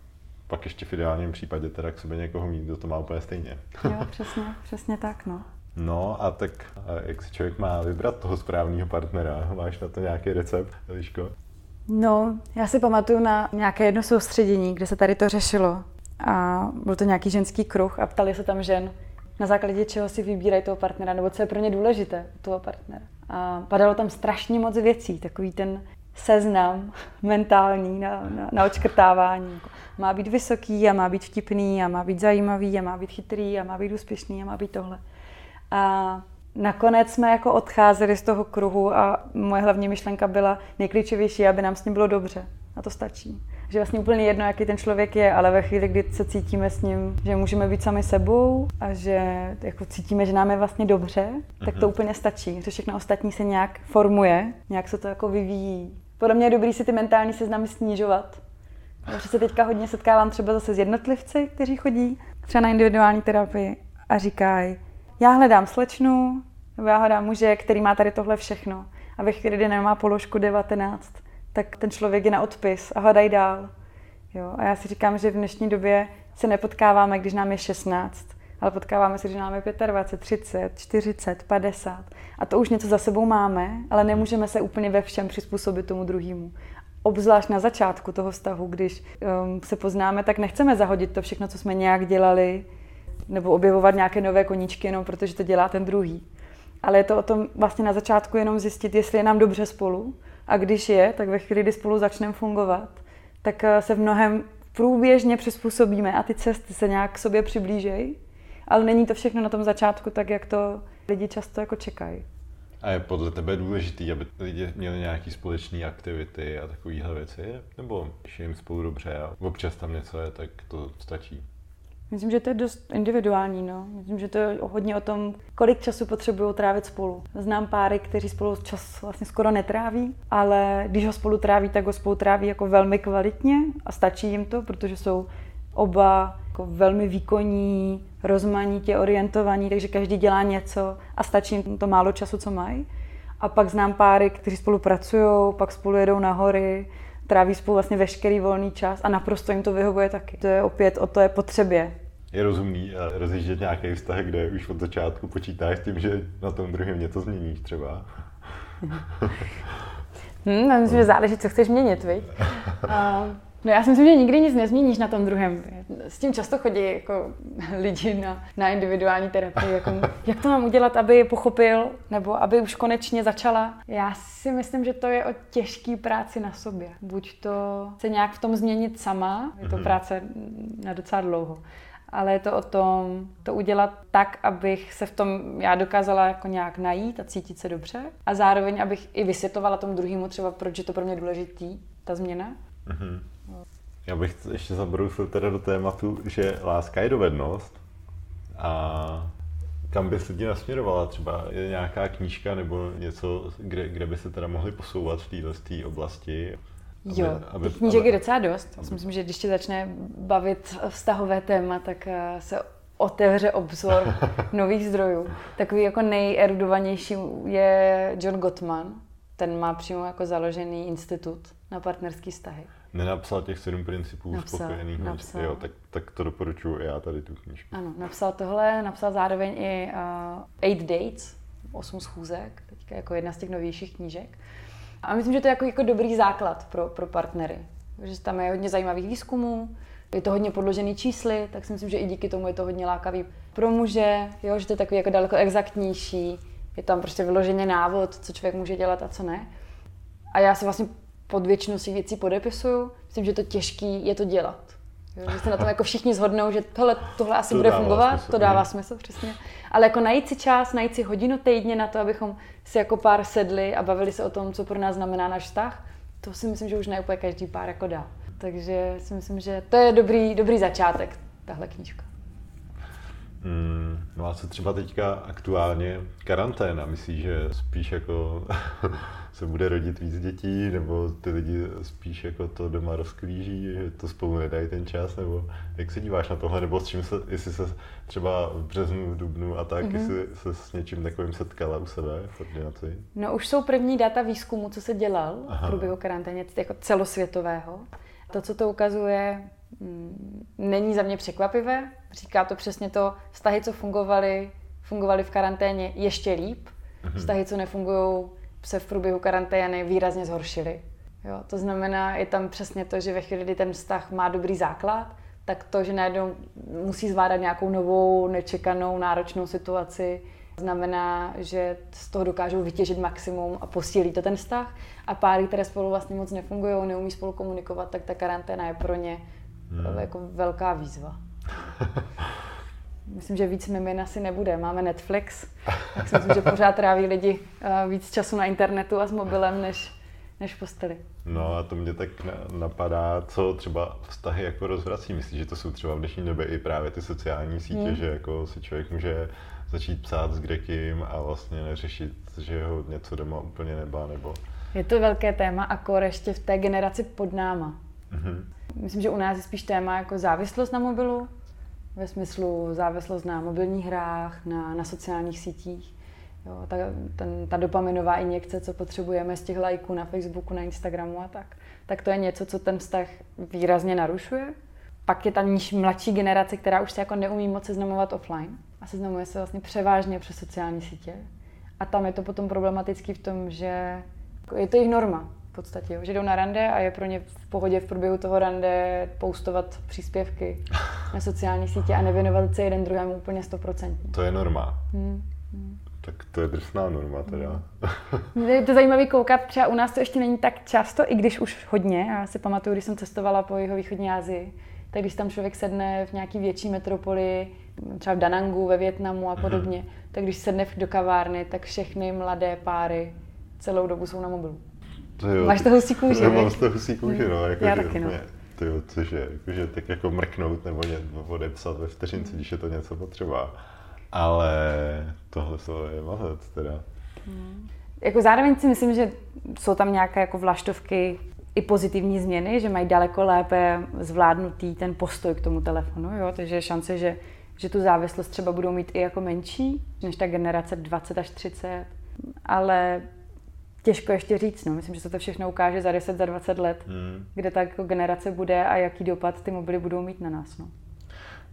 pak ještě v ideálním případě teda k sobě někoho mít, kdo to má úplně stejně. Jo, přesně, přesně tak, no. No a tak jak si člověk má vybrat toho správného partnera? Máš na to nějaký recept, Eliško? No, já si pamatuju na nějaké jedno soustředění, kde se tady to řešilo. A byl to nějaký ženský kruh a ptali se tam žen, na základě čeho si vybírají toho partnera, nebo co je pro ně důležité toho partnera. A padalo tam strašně moc věcí, takový ten seznam mentální na, na, na očkrtávání. Jako má být vysoký a má být vtipný a má být zajímavý a má být chytrý a má být úspěšný a má být tohle. A nakonec jsme jako odcházeli z toho kruhu a moje hlavní myšlenka byla nejklíčovější, aby nám s ním bylo dobře. A to stačí. Že vlastně úplně jedno, jaký ten člověk je, ale ve chvíli, kdy se cítíme s ním, že můžeme být sami sebou a že jako cítíme, že nám je vlastně dobře, tak to mhm. úplně stačí. Že všechno ostatní se nějak formuje, nějak se to jako vyvíjí. Podle mě je dobrý si ty mentální seznamy snižovat, že se teďka hodně setkávám třeba zase s jednotlivci, kteří chodí třeba na individuální terapii a říkají, já hledám slečnu, nebo já hledám muže, který má tady tohle všechno. A ve chvíli, kdy nemá položku 19, tak ten člověk je na odpis a hledají dál. Jo? A já si říkám, že v dnešní době se nepotkáváme, když nám je 16, ale potkáváme se, když nám je 25, 30, 40, 50. A to už něco za sebou máme, ale nemůžeme se úplně ve všem přizpůsobit tomu druhému obzvlášť na začátku toho vztahu, když um, se poznáme, tak nechceme zahodit to všechno, co jsme nějak dělali, nebo objevovat nějaké nové koníčky, jenom protože to dělá ten druhý. Ale je to o tom vlastně na začátku jenom zjistit, jestli je nám dobře spolu. A když je, tak ve chvíli, kdy spolu začneme fungovat, tak uh, se v mnohem průběžně přizpůsobíme a ty cesty se nějak k sobě přiblížejí. Ale není to všechno na tom začátku tak, jak to lidi často jako čekají. A je podle tebe důležitý, aby lidi měli nějaké společné aktivity a takovéhle věci? Nebo když jim spolu dobře a občas tam něco je, tak to stačí? Myslím, že to je dost individuální. No. Myslím, že to je hodně o tom, kolik času potřebují trávit spolu. Znám páry, kteří spolu čas vlastně skoro netráví, ale když ho spolu tráví, tak ho spolu tráví jako velmi kvalitně a stačí jim to, protože jsou oba jako velmi výkonní, rozmanitě orientovaní, takže každý dělá něco a stačí jim to málo času, co mají. A pak znám páry, kteří spolupracují, pak spolu jedou na hory, tráví spolu vlastně veškerý volný čas a naprosto jim to vyhovuje taky. To je opět o to je potřebě. Je rozumný rozjíždět nějaký vztah, kde už od začátku počítáš s tím, že na tom druhém něco změníš třeba. Hmm, myslím, že záleží, co chceš měnit, viď? No já si myslím, že nikdy nic nezměníš na tom druhém. S tím často chodí jako lidi na, na individuální terapii, jako, jak to mám udělat, aby pochopil, nebo aby už konečně začala. Já si myslím, že to je o těžké práci na sobě. Buď to se nějak v tom změnit sama, je to mhm. práce na docela dlouho, ale je to o tom to udělat tak, abych se v tom já dokázala jako nějak najít a cítit se dobře a zároveň, abych i vysvětlovala tomu druhému třeba, proč je to pro mě důležitý, ta změna. Mm-hmm. Já bych ještě zabrousil teda do tématu, že láska je dovednost a kam by se ti nasměrovala? Třeba je nějaká knížka nebo něco, kde, kde by se teda mohli posouvat v této oblasti? Aby, jo, aby, těch knížek aby, je docela dost. Já si myslím, že když tě začne bavit vztahové téma, tak eh, se otevře obzor nových zdrojů. Takový jako nejerudovanější je John Gottman. Ten má přímo jako založený institut na partnerský vztahy. Nenapsal těch sedm principů napsal, spokojených napsal. Jo, tak, tak to doporučuji já tady tu knížku. Ano, napsal tohle, napsal zároveň i uh, Eight Dates, osm schůzek, teďka jako jedna z těch novějších knížek. A myslím, že to je jako, jako dobrý základ pro, pro partnery. Že tam je hodně zajímavých výzkumů, je to hodně podložený čísly, tak si myslím, že i díky tomu je to hodně lákavý pro muže, jo, že to je takový jako daleko exaktnější, je tam prostě vyloženě návod, co člověk může dělat a co ne. A já se vlastně pod většinu si věcí podepisuju. Myslím, že to těžký je to dělat. Že se na tom jako všichni zhodnou, že tohle, tohle asi to bude fungovat, smysl, to dává ne? smysl, přesně. Ale jako najít si čas, najít si hodinu týdně na to, abychom si jako pár sedli a bavili se o tom, co pro nás znamená náš vztah, to si myslím, že už ne úplně každý pár jako dá. Takže si myslím, že to je dobrý, dobrý začátek, tahle knížka. Mm, no a co třeba teďka aktuálně karanténa? Myslíš, že spíš jako se bude rodit víc dětí, nebo ty lidi spíš jako to doma rozklíží, že to spolu nedají ten čas, nebo jak se díváš na tohle, nebo s čím se, jestli se třeba v březnu, v dubnu a tak, mm-hmm. jestli se s něčím takovým setkala u sebe v ordinaci? No už jsou první data výzkumu, co se dělal Aha. v průběhu karanténě, jako celosvětového. To, co to ukazuje, není za mě překvapivé. Říká to přesně to, vztahy, co fungovaly, fungovaly v karanténě ještě líp. Mm-hmm. Vztahy, co nefungují, se v průběhu karantény výrazně zhoršily. Jo, to znamená, je tam přesně to, že ve chvíli, kdy ten vztah má dobrý základ, tak to, že najednou musí zvládat nějakou novou, nečekanou, náročnou situaci, znamená, že z toho dokážou vytěžit maximum a posílí to ten vztah. A páry, které spolu vlastně moc nefungují, neumí spolu komunikovat, tak ta karanténa je pro ně hmm. jako velká výzva. Myslím, že víc mimin asi nebude. Máme Netflix, tak si myslím, že pořád tráví lidi eh, víc času na internetu a s mobilem, než, než v posteli. No a to mě tak napadá, co třeba vztahy jako rozvrací. Myslíš, že to jsou třeba v dnešní době i právě ty sociální sítě, hmm. že jako si člověk může začít psát s kdekým a vlastně neřešit, že ho něco doma úplně nebá, nebo... Je to velké téma a kor ještě v té generaci pod náma. Mm-hmm. Myslím, že u nás je spíš téma jako závislost na mobilu, ve smyslu závislost na mobilních hrách, na, na sociálních sítích. Jo, ta, ten, ta dopaminová injekce, co potřebujeme z těch lajků na Facebooku, na Instagramu a tak, tak to je něco, co ten vztah výrazně narušuje. Pak je ta niž, mladší generace, která už se jako neumí moc seznamovat offline a seznamuje se vlastně převážně přes sociální sítě. A tam je to potom problematický v tom, že je to jejich norma v podstatě, že jdou na rande a je pro ně v pohodě v průběhu toho rande postovat příspěvky na sociální sítě a nevěnovat se jeden druhému úplně stoprocentně. To je norma. Hmm. Hmm. Tak to je drsná norma teda. Hmm. Je to zajímavé koukat, třeba u nás to ještě není tak často, i když už hodně. Já si pamatuju, když jsem cestovala po jeho východní Asii, tak když tam člověk sedne v nějaký větší metropoli, třeba v Danangu ve Větnamu a mhm. podobně, hmm. tak když sedne do kavárny, tak všechny mladé páry celou dobu jsou na mobilu. To jo, Máš to husí kůži, Mám z toho husí kůži, no. Jako, Já že, taky, no. Ty jo, což je, jakože tak jako mrknout nebo ně, odepsat ve vteřinci, když je to něco potřeba. Ale tohle je mazec teda. Hmm. Jako zároveň si myslím, že jsou tam nějaké jako vlaštovky i pozitivní změny, že mají daleko lépe zvládnutý ten postoj k tomu telefonu, jo? takže je šance, že, že tu závislost třeba budou mít i jako menší, než ta generace 20 až 30, ale těžko ještě říct. No. Myslím, že se to všechno ukáže za 10, za 20 let, hmm. kde ta jako generace bude a jaký dopad ty mobily budou mít na nás. No.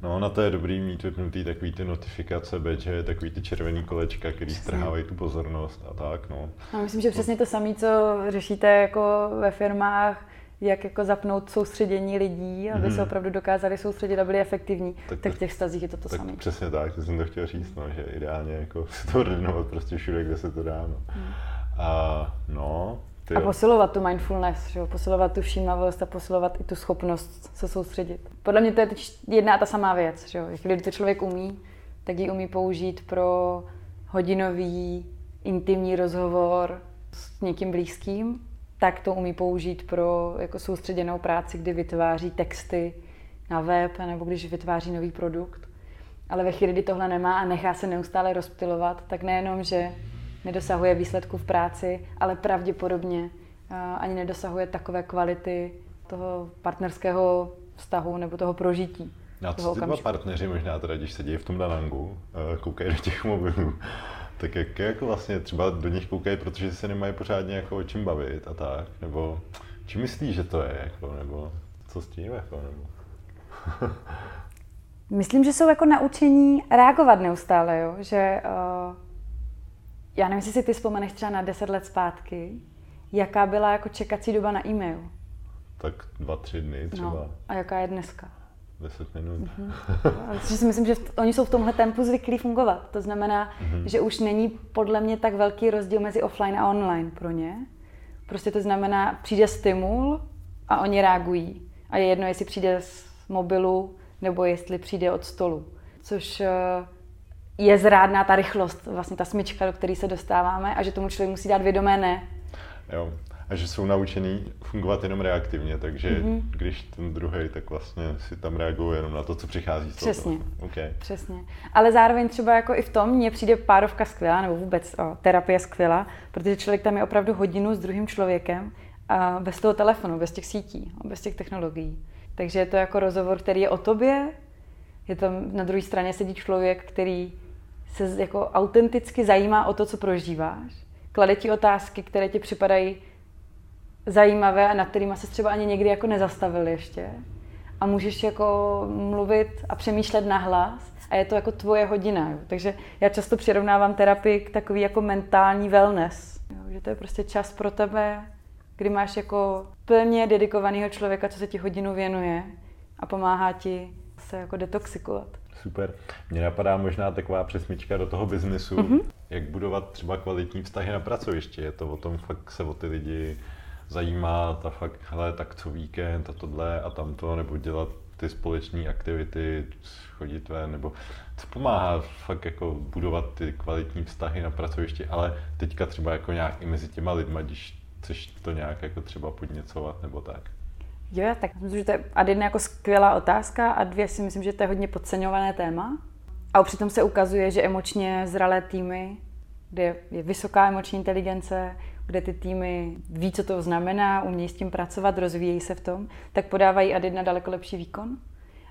No, na to je dobrý mít vypnutý takový ty notifikace, badge, takový ty červený kolečka, který strhávají tu pozornost a tak, no. no myslím, že přesně to samé, co řešíte jako ve firmách, jak jako zapnout soustředění lidí, aby mm. se opravdu dokázali soustředit a byli efektivní, tak, tak v těch stazích je to to samé. Přesně tak, to jsem to chtěl říct, no, že ideálně jako si to ordinovat prostě všude, kde se to dá. No. Mm. A, no, ty a posilovat tu mindfulness, že posilovat tu všímavost a posilovat i tu schopnost se soustředit. Podle mě to je teď jedna a ta samá věc. Že jo? Když to člověk umí, tak ji umí použít pro hodinový intimní rozhovor s někým blízkým, tak to umí použít pro jako soustředěnou práci, kdy vytváří texty na web nebo když vytváří nový produkt. Ale ve chvíli, kdy tohle nemá a nechá se neustále rozptilovat, tak nejenom, že nedosahuje výsledku v práci, ale pravděpodobně ani nedosahuje takové kvality toho partnerského vztahu nebo toho prožití. A co ty dva partneři možná teda, když sedí v tom Danangu, koukají do těch mobilů, tak jak jako vlastně třeba do nich koukají, protože se nemají pořádně jako o čem bavit a tak, nebo či myslíš, že to je, jako, nebo co s tím, jako, nebo... Myslím, že jsou jako naučení reagovat neustále, jo? že uh, já nevím, jestli si ty vzpomeneš třeba na 10 let zpátky, jaká byla jako čekací doba na e-mail. Tak dva, tři dny třeba. No, a jaká je dneska? 10 minut. Mm-hmm. Si myslím, že oni jsou v tomhle tempu zvyklí fungovat. To znamená, mm-hmm. že už není podle mě tak velký rozdíl mezi offline a online pro ně. Prostě to znamená, přijde stimul a oni reagují. A je jedno, jestli přijde z mobilu nebo jestli přijde od stolu. Což eh, je zrádná ta rychlost, vlastně ta smyčka, do které se dostáváme a že tomu člověk musí dát vědomé ne. Jo, a že jsou naučený fungovat jenom reaktivně, takže mm-hmm. když ten druhý, tak vlastně si tam reaguje jenom na to, co přichází z toho. Přesně. Okay. Přesně. Ale zároveň třeba jako i v tom mně přijde párovka skvělá, nebo vůbec o, terapie skvělá, protože člověk tam je opravdu hodinu s druhým člověkem a bez toho telefonu, bez těch sítí, bez těch technologií. Takže je to jako rozhovor, který je o tobě, je tam na druhé straně sedí člověk, který se jako autenticky zajímá o to, co prožíváš, klade ti otázky, které ti připadají zajímavé a nad kterými se třeba ani někdy jako nezastavil ještě. A můžeš jako mluvit a přemýšlet nahlas a je to jako tvoje hodina. Jo. Takže já často přirovnávám terapii k takový jako mentální wellness. Jo. Že to je prostě čas pro tebe, kdy máš jako plně dedikovaného člověka, co se ti hodinu věnuje a pomáhá ti se jako detoxikovat. Super. Mně napadá možná taková přesmička do toho biznesu, mm-hmm. jak budovat třeba kvalitní vztahy na pracovišti. Je to o tom fakt se o ty lidi zajímá, ta fakt, hele, tak co víkend a tohle a tamto, nebo dělat ty společné aktivity, chodit ven, nebo co pomáhá fakt jako budovat ty kvalitní vztahy na pracovišti, ale teďka třeba jako nějak i mezi těma lidma, když chceš to nějak jako třeba podněcovat nebo tak. Jo, tak myslím, že to je a jedna jako skvělá otázka a dvě si myslím, že to je hodně podceňované téma. A přitom se ukazuje, že emočně zralé týmy, kde je vysoká emoční inteligence, kde ty týmy ví, co to znamená, umějí s tím pracovat, rozvíjejí se v tom, tak podávají ad jedna daleko lepší výkon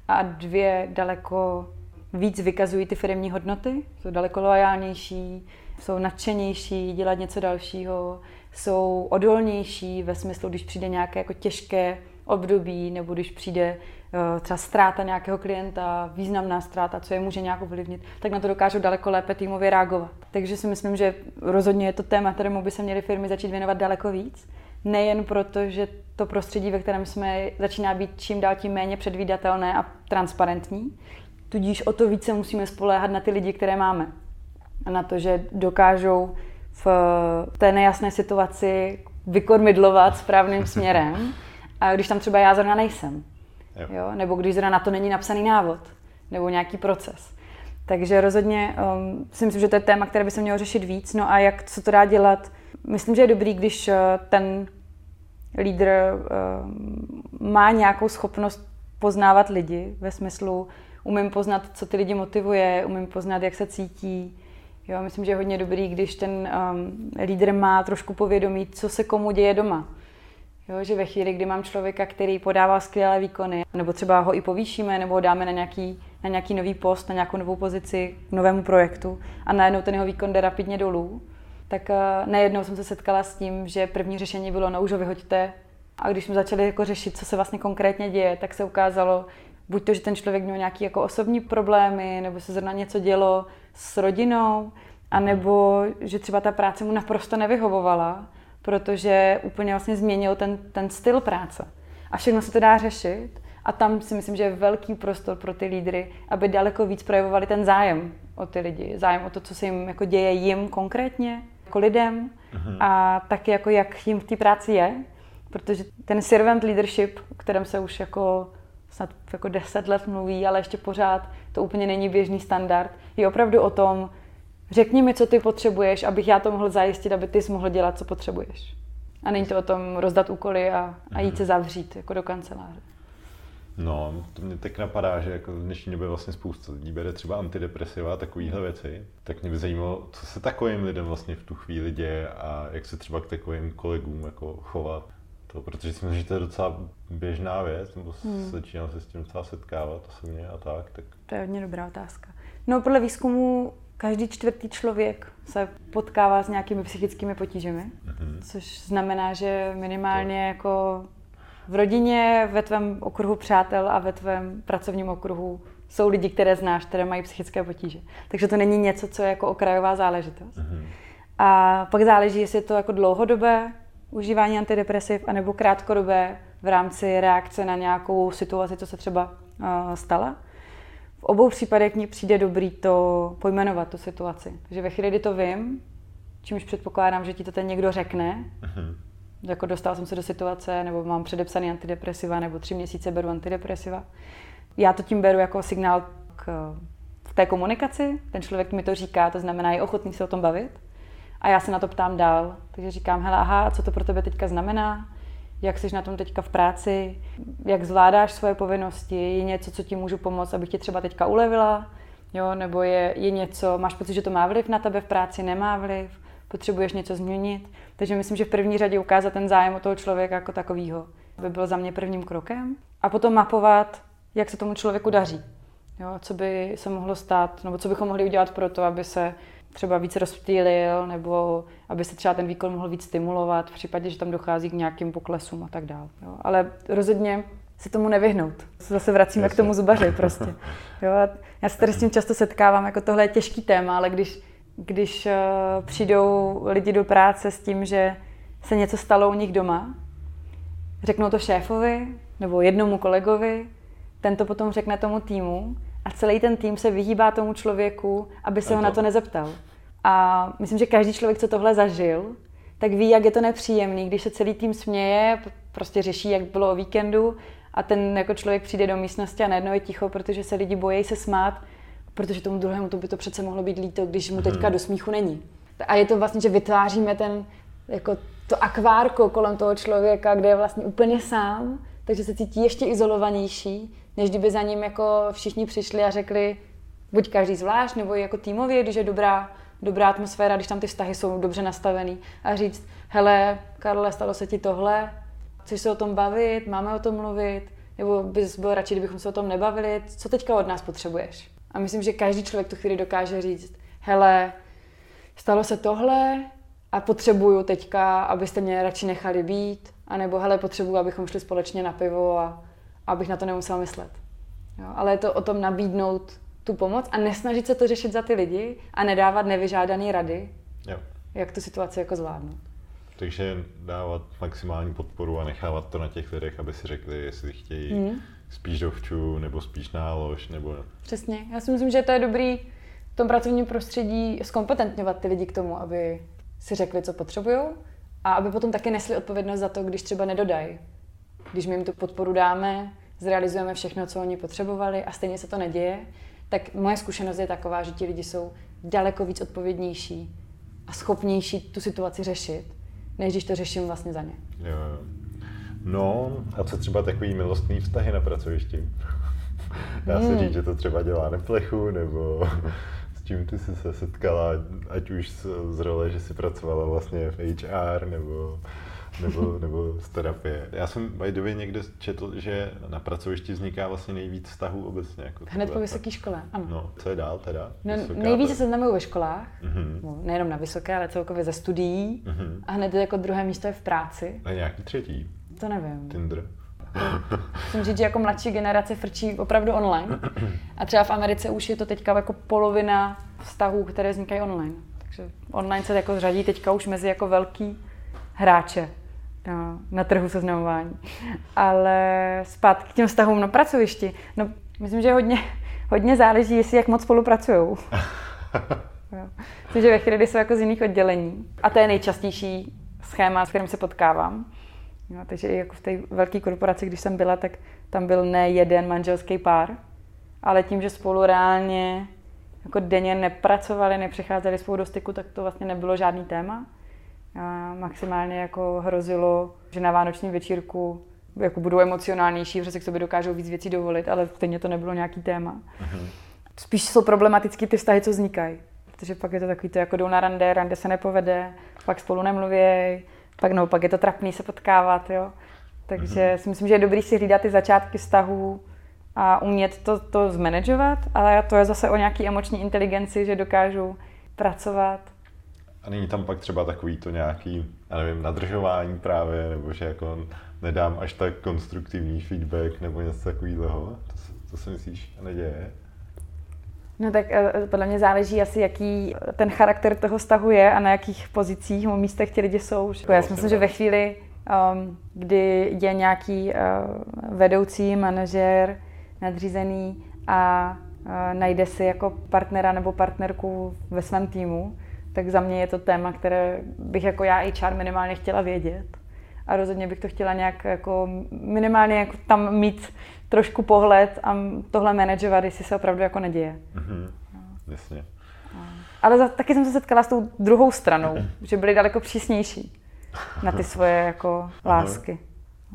a ad dvě daleko víc vykazují ty firmní hodnoty, jsou daleko loajálnější, jsou nadšenější dělat něco dalšího, jsou odolnější ve smyslu, když přijde nějaké jako těžké období, nebo když přijde uh, třeba ztráta nějakého klienta, významná ztráta, co je může nějak ovlivnit, tak na to dokážou daleko lépe týmově reagovat. Takže si myslím, že rozhodně je to téma, kterému by se měly firmy začít věnovat daleko víc. Nejen proto, že to prostředí, ve kterém jsme, začíná být čím dál tím méně předvídatelné a transparentní, tudíž o to více musíme spoléhat na ty lidi, které máme. A na to, že dokážou v té nejasné situaci vykormidlovat správným směrem a když tam třeba já zrovna nejsem. Jo. Jo? Nebo když zrovna na to není napsaný návod, nebo nějaký proces. Takže rozhodně um, si myslím, že to je téma, které by se mělo řešit víc. No a jak, co to dá dělat? Myslím, že je dobrý, když uh, ten lídr uh, má nějakou schopnost poznávat lidi, ve smyslu umím poznat, co ty lidi motivuje, umím poznat, jak se cítí. Jo, myslím, že je hodně dobrý, když ten um, lídr má trošku povědomí, co se komu děje doma. Jo, že ve chvíli, kdy mám člověka, který podává skvělé výkony, nebo třeba ho i povýšíme, nebo ho dáme na nějaký, na nějaký nový post, na nějakou novou pozici k novému projektu a najednou ten jeho výkon jde rapidně dolů, tak uh, nejednou jsem se setkala s tím, že první řešení bylo, no už ho vyhoďte. A když jsme začali jako řešit, co se vlastně konkrétně děje, tak se ukázalo, buď to, že ten člověk měl nějaké jako osobní problémy, nebo se zrovna něco dělo s rodinou, anebo že třeba ta práce mu naprosto nevyhovovala, protože úplně vlastně změnil ten, ten styl práce. A všechno se to dá řešit. A tam si myslím, že je velký prostor pro ty lídry, aby daleko víc projevovali ten zájem o ty lidi, zájem o to, co se jim jako děje jim konkrétně, jako lidem mm-hmm. a taky jako jak jim v té práci je, protože ten servant leadership, o kterém se už jako snad jako deset let mluví, ale ještě pořád to úplně není běžný standard, je opravdu o tom, řekni mi, co ty potřebuješ, abych já to mohl zajistit, aby ty jsi mohl dělat, co potřebuješ. A není to o tom rozdat úkoly a, a jít se zavřít jako do kanceláře. No, to mě tak napadá, že jako v dnešní době vlastně spousta lidí bere třeba antidepresiva a takovéhle věci. Tak mě by zajímalo, co se takovým lidem vlastně v tu chvíli děje a jak se třeba k takovým kolegům jako chovat. To, protože si myslím, že to je docela běžná věc, nebo hmm. začínám se s tím docela setkávat osobně a tak, tak. To je hodně dobrá otázka. No podle výzkumu každý čtvrtý člověk se potkává s nějakými psychickými potížemi, mm-hmm. což znamená, že minimálně to. jako v rodině, ve tvém okruhu přátel a ve tvém pracovním okruhu jsou lidi, které znáš, které mají psychické potíže. Takže to není něco, co je jako okrajová záležitost. Mm-hmm. A pak záleží, jestli je to jako dlouhodobé užívání antidepresiv, anebo krátkodobé v rámci reakce na nějakou situaci, co se třeba uh, stala. V obou případech mně přijde dobrý to pojmenovat, tu situaci. Takže ve chvíli, kdy to vím, čímž předpokládám, že ti to ten někdo řekne, uh-huh. jako dostal jsem se do situace, nebo mám předepsaný antidepresiva, nebo tři měsíce beru antidepresiva. Já to tím beru jako signál k, v té komunikaci, ten člověk mi to říká, to znamená, je ochotný se o tom bavit. A já se na to ptám dál. Takže říkám, hele, aha, co to pro tebe teďka znamená? Jak jsi na tom teďka v práci, jak zvládáš svoje povinnosti, je něco, co ti můžu pomoct, abych ti třeba teďka ulevila, jo, nebo je, je něco, máš pocit, že to má vliv na tebe v práci, nemá vliv, potřebuješ něco změnit. Takže myslím, že v první řadě ukázat ten zájem o toho člověka jako takového by byl za mě prvním krokem. A potom mapovat, jak se tomu člověku daří. Jo, co by se mohlo stát, nebo co bychom mohli udělat pro to, aby se třeba víc rozptýlil, nebo aby se třeba ten výkon mohl víc stimulovat v případě, že tam dochází k nějakým poklesům a tak dále. Ale rozhodně se tomu nevyhnout. Zase vracíme Jasně. k tomu zubaři prostě. Jo, já se tady s tím často setkávám, jako tohle je těžký téma, ale když, když uh, přijdou lidi do práce s tím, že se něco stalo u nich doma, řeknou to šéfovi nebo jednomu kolegovi, ten to potom řekne tomu týmu a celý ten tým se vyhýbá tomu člověku, aby se ho na to nezeptal. A myslím, že každý člověk, co tohle zažil, tak ví, jak je to nepříjemný, když se celý tým směje, prostě řeší, jak bylo o víkendu a ten jako člověk přijde do místnosti a najednou je ticho, protože se lidi bojí se smát, protože tomu druhému to by to přece mohlo být líto, když mu teďka hmm. do smíchu není. A je to vlastně, že vytváříme ten, jako to akvárko kolem toho člověka, kde je vlastně úplně sám, takže se cítí ještě izolovanější, než kdyby za ním jako všichni přišli a řekli, buď každý zvlášť, nebo jako týmově, když je dobrá, dobrá atmosféra, když tam ty vztahy jsou dobře nastavený. A říct, hele, Karle, stalo se ti tohle, chceš se o tom bavit, máme o tom mluvit, nebo bys byl radši, kdybychom se o tom nebavili, co teďka od nás potřebuješ? A myslím, že každý člověk tu chvíli dokáže říct, hele, stalo se tohle a potřebuju teďka, abyste mě radši nechali být, anebo hele, potřebuju, abychom šli společně na pivo a abych na to nemusela myslet. Jo, ale je to o tom nabídnout tu pomoc a nesnažit se to řešit za ty lidi a nedávat nevyžádané rady, jo. jak tu situaci jako zvládnout. Takže dávat maximální podporu a nechávat to na těch lidech, aby si řekli, jestli chtějí hmm. spíš dovču nebo spíš nálož. Nebo... Přesně. Já si myslím, že to je dobrý v tom pracovním prostředí zkompetentňovat ty lidi k tomu, aby si řekli, co potřebují a aby potom taky nesli odpovědnost za to, když třeba nedodají. Když my jim tu podporu dáme, zrealizujeme všechno, co oni potřebovali a stejně se to neděje, tak moje zkušenost je taková, že ti lidi jsou daleko víc odpovědnější a schopnější tu situaci řešit, než když to řeším vlastně za ně. Jo, jo. No, a co třeba takový milostný vztahy na pracovišti? Dá se hmm. říct, že to třeba dělá neplechu, nebo s čím ty jsi se setkala, ať už z, z role, že jsi pracovala vlastně v HR, nebo nebo, nebo z terapie. Já jsem by the way někde četl, že na pracovišti vzniká vlastně nejvíc vztahů obecně. Jako Hned po vysoké škole, ano. No, co je dál teda? No, nejvíce se znamují ve školách, mm-hmm. nejenom na vysoké, ale celkově ze studií. Mm-hmm. A hned jako druhé místo je v práci. A nějaký třetí? To nevím. Tinder. Musím říct, že jako mladší generace frčí opravdu online. A třeba v Americe už je to teďka jako polovina vztahů, které vznikají online. Takže online se jako řadí teďka už mezi jako velký hráče na, na trhu seznamování. Ale zpátky k těm vztahům na pracovišti. No, myslím, že hodně, hodně záleží, jestli jak moc spolupracují. Myslím, že ve chvíli, kdy jsou jako z jiných oddělení. A to je nejčastější schéma, s kterým se potkávám. No, takže i jako v té velké korporaci, když jsem byla, tak tam byl ne jeden manželský pár, ale tím, že spolu reálně jako denně nepracovali, nepřicházeli spolu do styku, tak to vlastně nebylo žádný téma. A maximálně jako hrozilo, že na vánoční večírku jako budou emocionálnější, protože si k sobě dokážou víc věcí dovolit, ale stejně to nebylo nějaký téma. Uh-huh. Spíš jsou problematický ty vztahy, co vznikají. Protože pak je to takový to, jako jdou na rande, rande se nepovede, pak spolu nemluví, pak no, pak je to trapný se potkávat, jo. Takže mm-hmm. si myslím, že je dobrý si hlídat ty začátky vztahů a umět to, to zmanagovat, ale to je zase o nějaký emoční inteligenci, že dokážu pracovat. A není tam pak třeba takový to nějaký, já nevím, nadržování právě, nebo že jako nedám až tak konstruktivní feedback nebo něco takového? To, to si myslíš neděje? No tak eh, podle mě záleží asi, jaký ten charakter toho vztahu je a na jakých pozicích nebo místech ti lidi jsou. Já si myslím, že ve chvíli, um, kdy je nějaký uh, vedoucí, manažer, nadřízený a najde si jako partnera nebo partnerku ve svém týmu, tak za mě je to téma, které bych jako já HR minimálně chtěla vědět. A rozhodně bych to chtěla nějak jako minimálně jako tam mít trošku pohled a tohle manažovat, jestli se opravdu jako neděje. Mm-hmm. No. Jasně. Ale za, taky jsem se setkala s tou druhou stranou, že byli daleko přísnější na ty svoje jako lásky.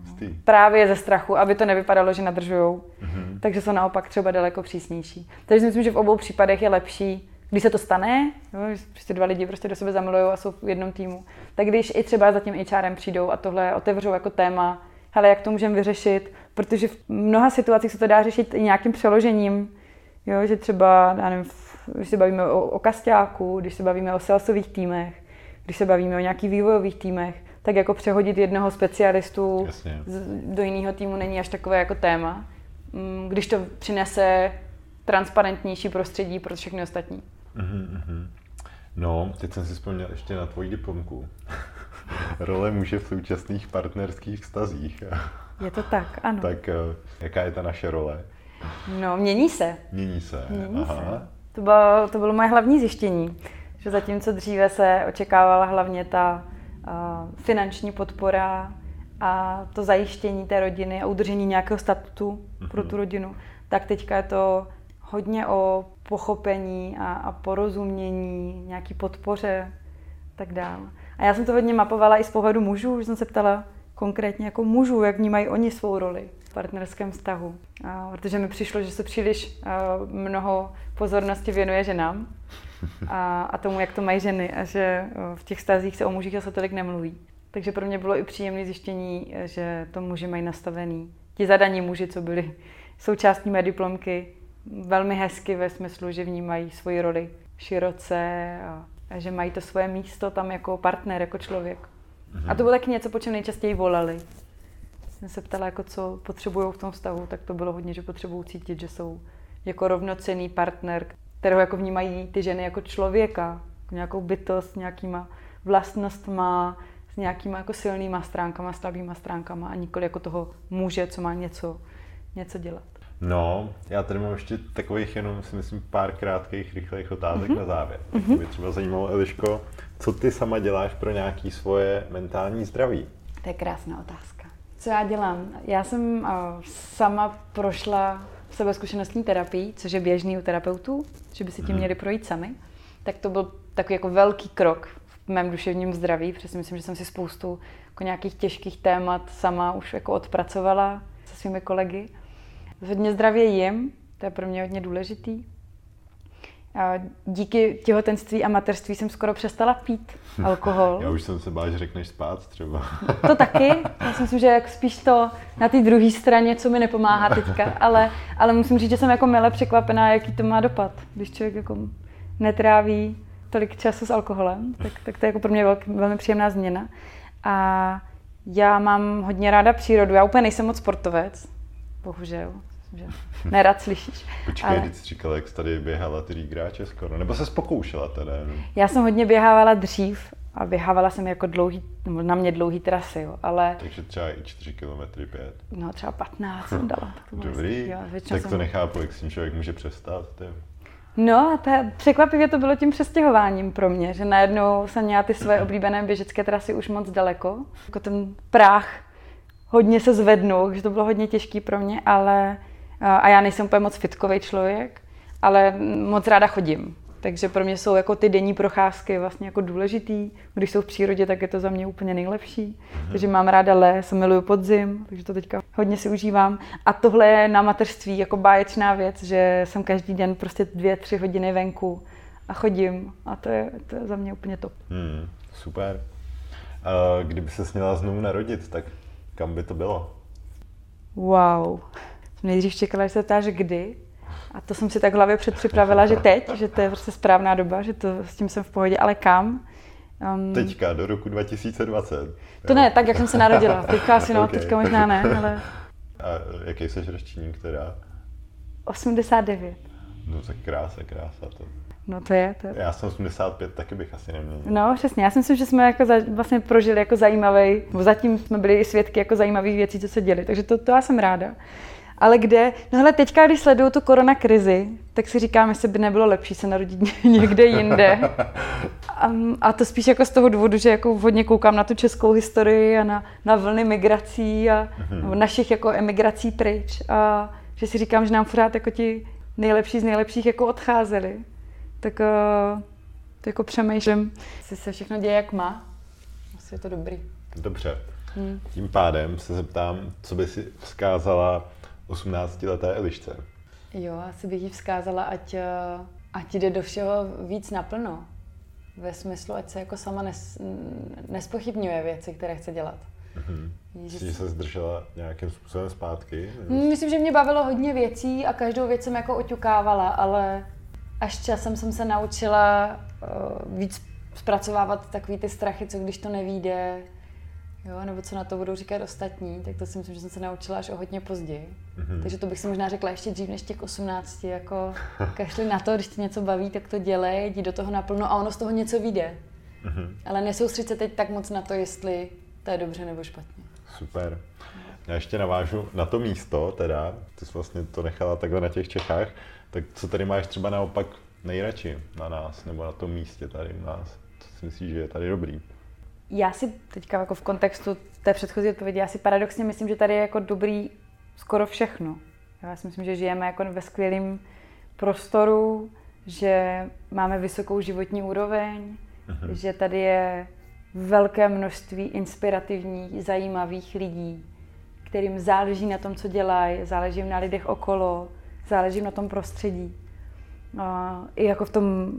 Stý. Právě ze strachu, aby to nevypadalo, že nadržujou. Mm-hmm. Takže jsou naopak třeba daleko přísnější. Takže si myslím, že v obou případech je lepší, když se to stane, jo, prostě dva lidi prostě do sebe zamilují a jsou v jednom týmu, tak když i třeba za tím HRem přijdou a tohle otevřou jako téma, hele, jak to můžeme vyřešit, protože v mnoha situacích se to dá řešit i nějakým přeložením, jo, že třeba, já nevím, když se bavíme o, o kastáku, když se bavíme o salesových týmech, když se bavíme o nějakých vývojových týmech, tak jako přehodit jednoho specialistu z, do jiného týmu není až takové jako téma, mm, když to přinese transparentnější prostředí pro všechny ostatní. Mm-hmm. No, teď jsem si vzpomněl ještě na tvoji diplomku. Role muže v současných partnerských vztazích. Je to tak, ano. tak eh, jaká je ta naše role? No, mění se. Mění se, mění Aha. Se. To bylo, to bylo moje hlavní zjištění, že zatímco dříve se očekávala hlavně ta uh, finanční podpora a to zajištění té rodiny a udržení nějakého statutu mm-hmm. pro tu rodinu, tak teďka je to hodně o pochopení a, a porozumění, nějaký podpoře tak dále. A já jsem to hodně mapovala i z pohledu mužů, že jsem se ptala konkrétně jako mužů, jak vnímají oni svou roli v partnerském vztahu. A, protože mi přišlo, že se příliš a, mnoho pozornosti věnuje ženám a, a tomu, jak to mají ženy a že v těch vztazích se o mužích zase tolik nemluví. Takže pro mě bylo i příjemné zjištění, že to muži mají nastavený. Ti zadaní muži, co byli součástí mé diplomky, velmi hezky ve smyslu, že vnímají svoji roli široce a, a že mají to svoje místo tam jako partner, jako člověk. Mhm. A to bylo taky něco, po čem nejčastěji volali. Jsem se ptala, jako co potřebují v tom vztahu, tak to bylo hodně, že potřebují cítit, že jsou jako rovnocený partner, kterého jako vnímají ty ženy jako člověka, jako nějakou bytost, s nějakýma vlastnostma, s nějakýma jako silnýma stránkama, slabýma stránkama a nikoli jako toho muže, co má něco, něco dělat. No, já tady mám ještě takových jenom, si myslím, pár krátkých, rychlých otázek mm-hmm. na závěr. Mm-hmm. Mě třeba zajímalo, Eliško, co ty sama děláš pro nějaké svoje mentální zdraví? To je krásná otázka. Co já dělám? Já jsem uh, sama prošla sebezkušenostní terapii, což je běžný u terapeutů, že by si tím mm. měli projít sami. Tak to byl takový jako velký krok v mém duševním zdraví, protože si myslím, že jsem si spoustu jako nějakých těžkých témat sama už jako odpracovala se svými kolegy. Hodně zdravě jim, to je pro mě hodně důležitý. A díky těhotenství a materství jsem skoro přestala pít alkohol. Já už jsem se bál, že řekneš spát třeba. To taky. Já si myslím, že jak spíš to na té druhé straně, co mi nepomáhá teďka. Ale, ale musím říct, že jsem jako mile překvapená, jaký to má dopad. Když člověk jako netráví tolik času s alkoholem, tak, tak to je jako pro mě velký, velmi příjemná změna. A Já mám hodně ráda přírodu. Já úplně nejsem moc sportovec, bohužel. Že nerad slyšíš. Počkej, ale... jsi říkala, jak jsi tady běhala ty Rígráče skoro, nebo se pokoušela teda? Já jsem hodně běhávala dřív a běhávala jsem jako dlouhý, na mě dlouhý trasy, jo, ale... Takže třeba i 4 km 5? No třeba 15 jsem dala. Tak to Dobrý, jo, tak to jsem... nechápu, jak s tím člověk může přestat. Ty. No a ta, překvapivě to bylo tím přestěhováním pro mě, že najednou jsem měla ty své oblíbené běžecké trasy už moc daleko. Jako ten práh hodně se zvednul, takže to bylo hodně těžký pro mě, ale a já nejsem úplně moc fitkový člověk, ale moc ráda chodím. Takže pro mě jsou jako ty denní procházky vlastně jako důležitý. Když jsou v přírodě, tak je to za mě úplně nejlepší. Mm-hmm. Takže mám ráda les, miluju podzim, takže to teďka hodně si užívám. A tohle je na mateřství jako báječná věc, že jsem každý den prostě dvě, tři hodiny venku a chodím a to je, to je za mě úplně top. Hmm, super. Uh, kdyby se směla znovu narodit, tak kam by to bylo? Wow. Nejdřív čekala, že se ptáš kdy, a to jsem si tak v hlavě předpřipravila, že teď, že to je prostě správná doba, že to s tím jsem v pohodě, ale kam? Um, teďka, do roku 2020. To jo. ne, tak jak jsem se narodila. Teďka asi no, okay. teďka možná ne, ale... A jaký jsi ročník teda? 89. No tak krása, krása to. No to je, to je. Já jsem 85, taky bych asi neměl. No přesně, já si myslím, že jsme jako za, vlastně prožili jako zajímavý, zatím jsme byli i svědky jako zajímavých věcí, co se děli, takže to, to já jsem ráda ale kde, no hele, teďka, když sleduju tu korona krizi, tak si říkám, jestli by nebylo lepší se narodit někde jinde. A, a to spíš jako z toho důvodu, že jako hodně koukám na tu českou historii a na, na vlny migrací a mm-hmm. našich jako emigrací pryč a že si říkám, že nám pořád jako ti nejlepší z nejlepších jako odcházeli. Tak uh, to jako přemýšlím, jestli se všechno děje jak má. Asi je to dobrý. Dobře. Hmm. Tím pádem se zeptám, co by si vzkázala 18-leté Elišce. Jo, asi bych jí vzkázala, ať, eh, ať jde do všeho víc naplno. Ve smyslu, ať se jako sama nes, nespochybňuje věci, které chce dělat. Mm-hmm. Že se zdržela nějakým způsobem zpátky? Myslím, že mě bavilo hodně věcí a každou věc jsem jako oťukávala, ale až časem jsem se naučila uh, víc zpracovávat takový ty strachy, co když to nevíde, Jo, nebo co na to budou říkat ostatní, tak to si myslím, že jsem se naučila až o hodně později. Mm-hmm. Takže to bych si možná řekla ještě dřív než těch 18, jako kašli na to, když tě něco baví, tak to dělej, jdi do toho naplno a ono z toho něco vyjde. Mm-hmm. Ale nesoustřed se teď tak moc na to, jestli to je dobře nebo špatně. Super. Já ještě navážu na to místo, teda, ty jsi vlastně to nechala takhle na těch Čechách, tak co tady máš třeba naopak nejradši na nás, nebo na tom místě tady u nás? Co si myslíš, že je tady dobrý? Já si teďka jako v kontextu té předchozí odpovědi, já si paradoxně myslím, že tady je jako dobrý skoro všechno. Já si myslím, že žijeme jako ve skvělém prostoru, že máme vysokou životní úroveň, uh-huh. že tady je velké množství inspirativních, zajímavých lidí, kterým záleží na tom, co dělají, záleží jim na lidech okolo, záleží jim na tom prostředí. A I jako v tom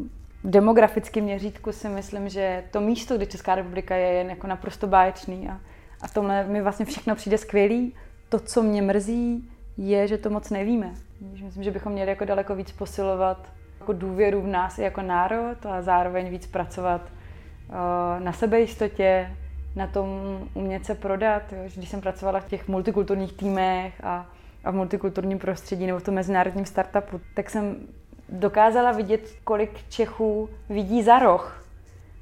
demografickém měřítku si myslím, že to místo, kde Česká republika je, je jako naprosto báječný a, a tomhle mi vlastně všechno přijde skvělý. To, co mě mrzí, je, že to moc nevíme. Myslím, že bychom měli jako daleko víc posilovat jako důvěru v nás jako národ a zároveň víc pracovat uh, na sebejistotě, na tom umět se prodat. Když jsem pracovala v těch multikulturních týmech a, a v multikulturním prostředí nebo v tom mezinárodním startupu, tak jsem dokázala vidět, kolik Čechů vidí za roh.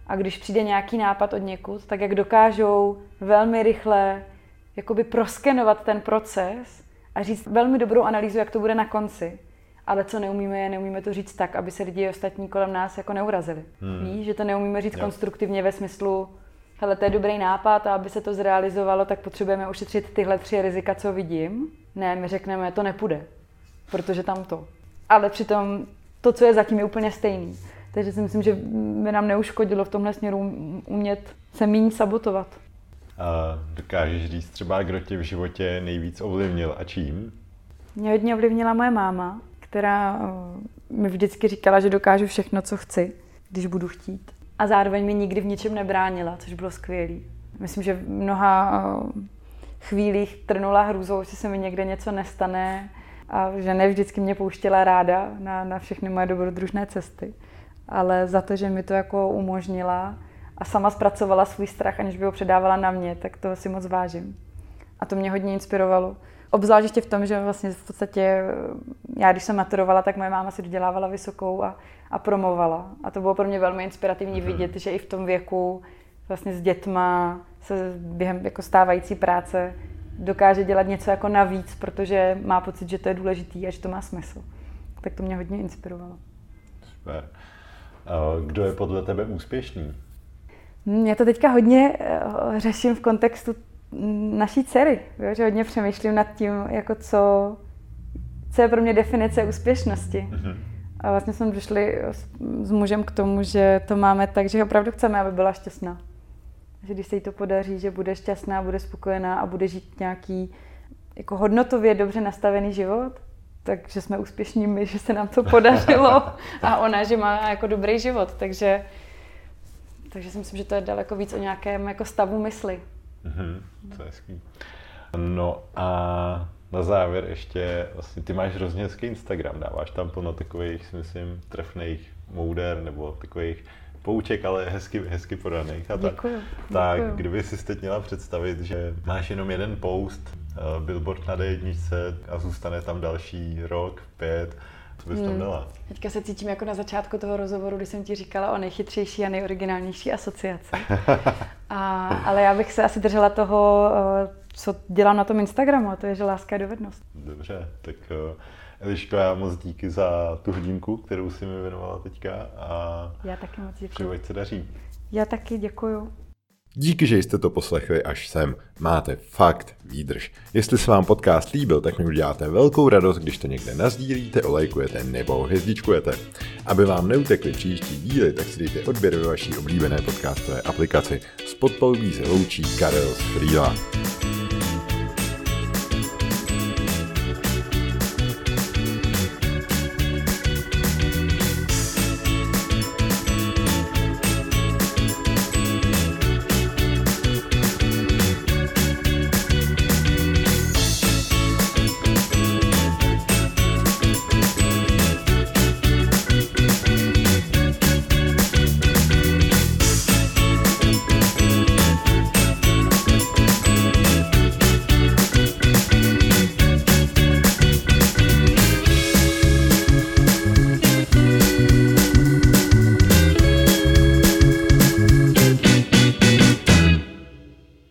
A když přijde nějaký nápad od někud, tak jak dokážou velmi rychle jakoby proskenovat ten proces a říct velmi dobrou analýzu, jak to bude na konci. Ale co neumíme, je neumíme to říct tak, aby se lidi ostatní kolem nás jako neurazili. Hmm. Víš, že to neumíme říct jo. konstruktivně ve smyslu, hele, to je dobrý nápad a aby se to zrealizovalo, tak potřebujeme ušetřit tyhle tři rizika, co vidím. Ne, my řekneme, to nepůjde, protože tam to ale přitom to, co je zatím, je úplně stejný. Takže si myslím, že by nám neuškodilo v tomhle směru umět se méně sabotovat. A dokážeš říct třeba, kdo tě v životě nejvíc ovlivnil a čím? Mě hodně ovlivnila moje máma, která eh, mi vždycky říkala, že dokážu všechno, co chci, když budu chtít. A zároveň mi nikdy v ničem nebránila, což bylo skvělé. Myslím, že v mnoha eh, chvílích trnula hrůzou, že se mi někde něco nestane, a že ne vždycky mě pouštěla ráda na, na všechny moje dobrodružné cesty, ale za to, že mi to jako umožnila a sama zpracovala svůj strach, aniž by ho předávala na mě, tak to si moc vážím. A to mě hodně inspirovalo. Obzvlášť ještě v tom, že vlastně v podstatě já, když jsem maturovala, tak moje máma si dodělávala vysokou a, a promovala. A to bylo pro mě velmi inspirativní mm-hmm. vidět, že i v tom věku vlastně s dětma se během jako stávající práce dokáže dělat něco jako navíc, protože má pocit, že to je důležitý a že to má smysl. Tak to mě hodně inspirovalo. Super. Kdo je podle tebe úspěšný? Já to teďka hodně eh, řeším v kontextu naší dcery, jo, že hodně přemýšlím nad tím, jako co, co je pro mě definice úspěšnosti. Mm-hmm. A vlastně jsme s, s mužem k tomu, že to máme tak, že opravdu chceme, aby byla šťastná. Že když se jí to podaří, že bude šťastná, bude spokojená a bude žít nějaký jako hodnotově dobře nastavený život, takže jsme úspěšní my, že se nám to podařilo a ona, že má jako dobrý život. Takže, takže si myslím, že to je daleko víc o nějakém jako stavu mysli. Mm-hmm, to je hezký. No a na závěr ještě, vlastně ty máš hrozně hezký Instagram, dáváš tam plno takových, si myslím, trefných mouder nebo takových pouček, ale hezky, hezky podaných. A tak, děkuju, tak kdyby si teď měla představit, že máš jenom jeden post, uh, billboard na d a zůstane tam další rok, pět, co bys tam hmm. dala? Teďka se cítím jako na začátku toho rozhovoru, kdy jsem ti říkala o nejchytřejší a nejoriginálnější asociaci. A, ale já bych se asi držela toho, eh, co dělám na tom Instagramu, a to je, že láska je dovednost. Dobře, tak uh, Eliško, já moc díky za tu hodinku, kterou si mi věnovala teďka a já taky moc děkuji. se daří. Já taky děkuju. Díky, že jste to poslechli až sem. Máte fakt výdrž. Jestli se vám podcast líbil, tak mi uděláte velkou radost, když to někde nazdílíte, olejkujete nebo hvězdičkujete. Aby vám neutekly příští díly, tak si dejte odběr ve vaší oblíbené podcastové aplikaci. S podpalubí se loučí Karel z Frýla.